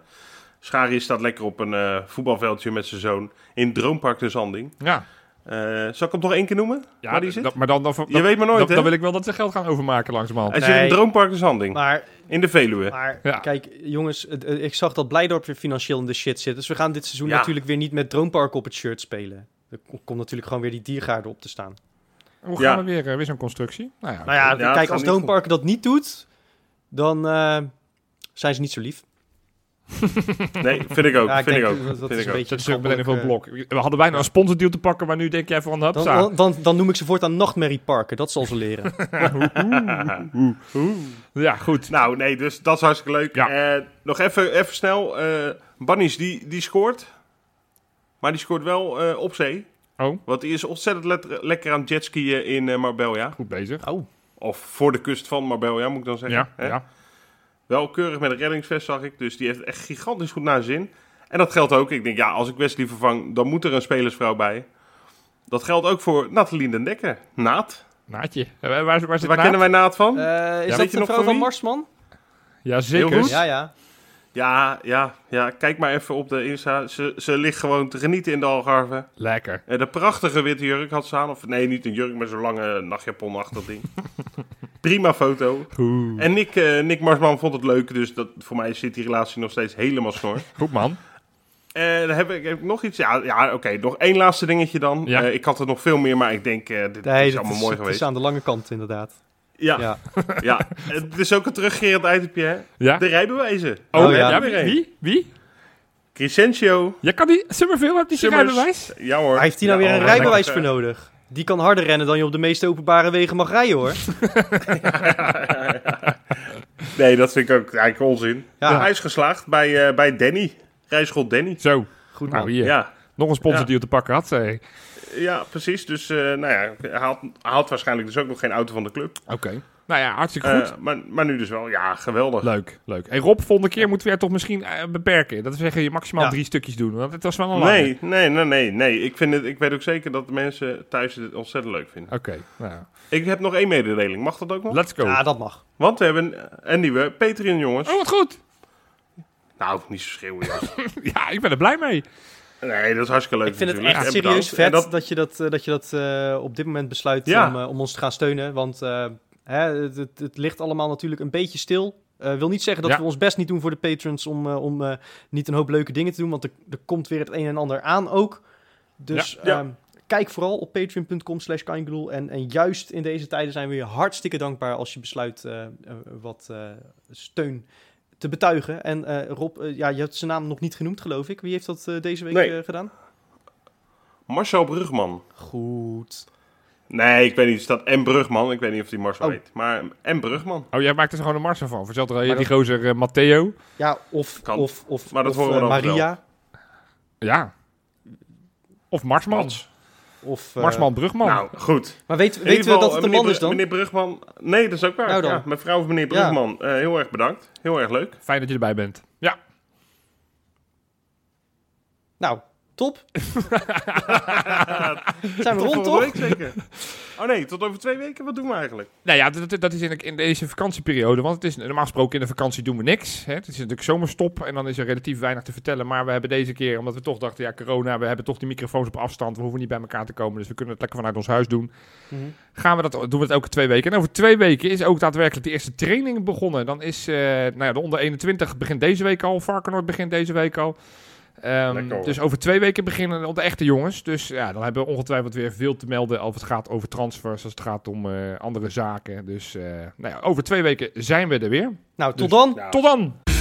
Schari staat lekker op een eh, voetbalveldje met zijn zoon in Droompark de Zanding. Ja, Eh, zal ik hem nog één keer noemen? ja waar die zit? dat- maar dan, dan, Je weet maar nooit, dan, dan wil ik wel dat ze geld gaan overmaken langzamerhand. Hij zit in Droompark de Zanding, maar, in de Veluwe. maar Ja. kijk, jongens, ik zag dat Blijdorp weer financieel in de shit zit. Dus we gaan dit seizoen Ja. natuurlijk weer niet met Droompark op het shirt spelen. Er ko- komt natuurlijk gewoon weer die diergaarde op te staan. Hoe Ja. gaan we weer, eh, weer zo'n constructie? Nou ja, Nou ja, kijk, als Droompark dat niet doet, dan eh, zijn ze niet zo lief. Nee, vind ik ook. Ja, ik vind denk ik ook. dat- dat vind is ik een ook. beetje dat is ook meteen een schandelijk, blok. We hadden bijna een sponsordeal te pakken, maar nu denk jij van, Dan, dan, dan, dan noem ik ze voortaan nachtmerrieparken. Dat zal ze leren. Ja, goed. Nou, nee, dus dat is hartstikke leuk. Ja. Eh, nog even, even snel. eh Bannies, die, die scoort. Maar die scoort wel eh, op zee. Oh, Want die is ontzettend lekker aan jetskiën in eh, Marbella. goed bezig. Oh, Of voor de kust van Marbella, moet ik dan zeggen. Ja, hè? ja. Wel keurig met een reddingsvest, zag ik. Dus die heeft echt gigantisch goed naar zin. En dat geldt ook. Ik denk, ja, als ik Wesley vervang, dan moet er een spelersvrouw bij. Dat geldt ook voor Nathalie den Dekker. Naat. Naadje. Eh, Waar, waar, kennen wij Naat van? Eh, is dat je de nog vrouw van? Marsman? Ja, zeker. Ja, ja. Ja, ja, ja. Kijk maar even op de Insta. Ze, ze ligt gewoon te genieten in de Algarve. Lekker. Eh, de prachtige witte jurk had ze aan. Of nee, niet een jurk, maar zo'n lange nachtjaponachtig ding. Prima foto. Goed. En Nick, eh, Nick Marsman vond het leuk, dus dat, voor mij zit die relatie nog steeds helemaal snor. Goed, man. Eh, dan heb ik, heb ik nog iets. Ja, ja oké. nog één laatste dingetje dan. Ja. Eh, ik had er nog veel meer, maar ik denk, eh, dit Nee, is allemaal is, mooi het geweest. is aan de lange kant inderdaad. Ja, ja. Ja. het is ook een terugkerend itemje, hè? Ja? De rijbewijzen. Oh, Oh, ja. ja. wie? Wie? Wie? Crescentio. Jij kan die... Summerville, heeft die zijn rijbewijs? Ja hoor. Waar heeft hij nou Ja, weer een hoor, rijbewijs voor nodig? Die kan harder rennen dan je op de meeste openbare wegen mag rijden hoor. Nee, dat vind ik ook eigenlijk onzin. Ja. Hij is geslaagd bij, eh, bij Danny. Rijschool Danny. Zo. Goed Nou, man. hier. Ja. Nog een sponsor Ja. die op te pakken had. Oké. ja, precies. Dus eh, nou ja, hij had, hij had waarschijnlijk dus ook nog geen auto van de club. Nou ja, hartstikke goed. Eh, maar, maar nu dus wel. Ja, geweldig. Leuk, leuk. En Rob, volgende keer moeten we er toch misschien eh, beperken. Dat we zeggen, je maximaal Ja. drie stukjes doen. Want het was wel een lange. Nee, nee, nee, nee, nee. Ik, vind het, ik weet ook zeker dat de mensen thuis het ontzettend leuk vinden. Oké, nou, Ik heb nog één mededeling. Mag dat ook nog? let's go. Ja, dat mag. Want we hebben een nieuwe Patreon, jongens. Oh, wat goed. Nou, niet zo schreeuwen. Ja, ik ben er blij mee. Nee, dat is hartstikke leuk Ik vind het natuurlijk. echt serieus vet dat, dat, je dat, dat, je dat eh, op dit moment besluit Ja. om, om ons te gaan steunen. Want eh, hè, het, het, het ligt allemaal natuurlijk een beetje stil. Eh wil niet zeggen dat Ja. we ons best niet doen voor de patrons om, eh, om eh, niet een hoop leuke dingen te doen. Want er, er komt weer het een en ander aan ook. Dus Ja. Ehm, kijk vooral op patreon.com slash. En, en juist in deze tijden zijn we je hartstikke dankbaar als je besluit wat steun te betuigen. En Rob, ja, je hebt zijn naam nog niet genoemd geloof ik. Wie heeft dat deze week Nee. gedaan? Marcel Brugman. Goed. Nee, ik weet niet. Er staat M. Brugman. Ik weet niet of die Marcel Oh. heet. Maar M. Brugman. Oh, jij maakt er gewoon een mars van. Verzeld er Maar die dat- gozer eh, Matteo. Ja, of, Kan. of, of, Maar dat of horen we eh, Maria. Ja. Of Marsman. Mats. Of, eh, Marsman Brugman. Nou, goed. Maar weet, weten ieder we dat het een man is dan? Meneer Brugman. Nee, dat is ook waar. Nou dan. Ja, mevrouw of meneer Ja. Brugman. eh, heel erg bedankt. Heel erg leuk. Fijn dat je erbij bent. Ja. Nou, top. Zijn we Tot rond, toch? week zeker. Oh nee, tot over twee weken. Wat doen we eigenlijk? Nou ja, dat, dat is in, in deze vakantieperiode. Want het is normaal gesproken in de vakantie doen we niks. Hè. Het is natuurlijk zomerstop en dan is er relatief weinig te vertellen. Maar we hebben deze keer, omdat we toch dachten, ja, corona, we hebben toch die microfoons op afstand. We hoeven niet bij elkaar te komen, dus we kunnen het lekker vanuit ons huis doen. Mhm. Gaan we dat, doen we het elke twee weken. En over twee weken is ook daadwerkelijk de eerste training begonnen. Dan is eh, nou ja, de onder 21 begint deze week al. Varkenoord begint deze week al. Ehm, dus over twee weken beginnen de echte jongens. Dus ja, dan hebben we ongetwijfeld weer veel te melden als het gaat over transfers, als het gaat om eh, andere zaken. Dus eh, nou ja, over twee weken zijn we er weer. Nou, tot Dus- dan. Nou, Tot dan!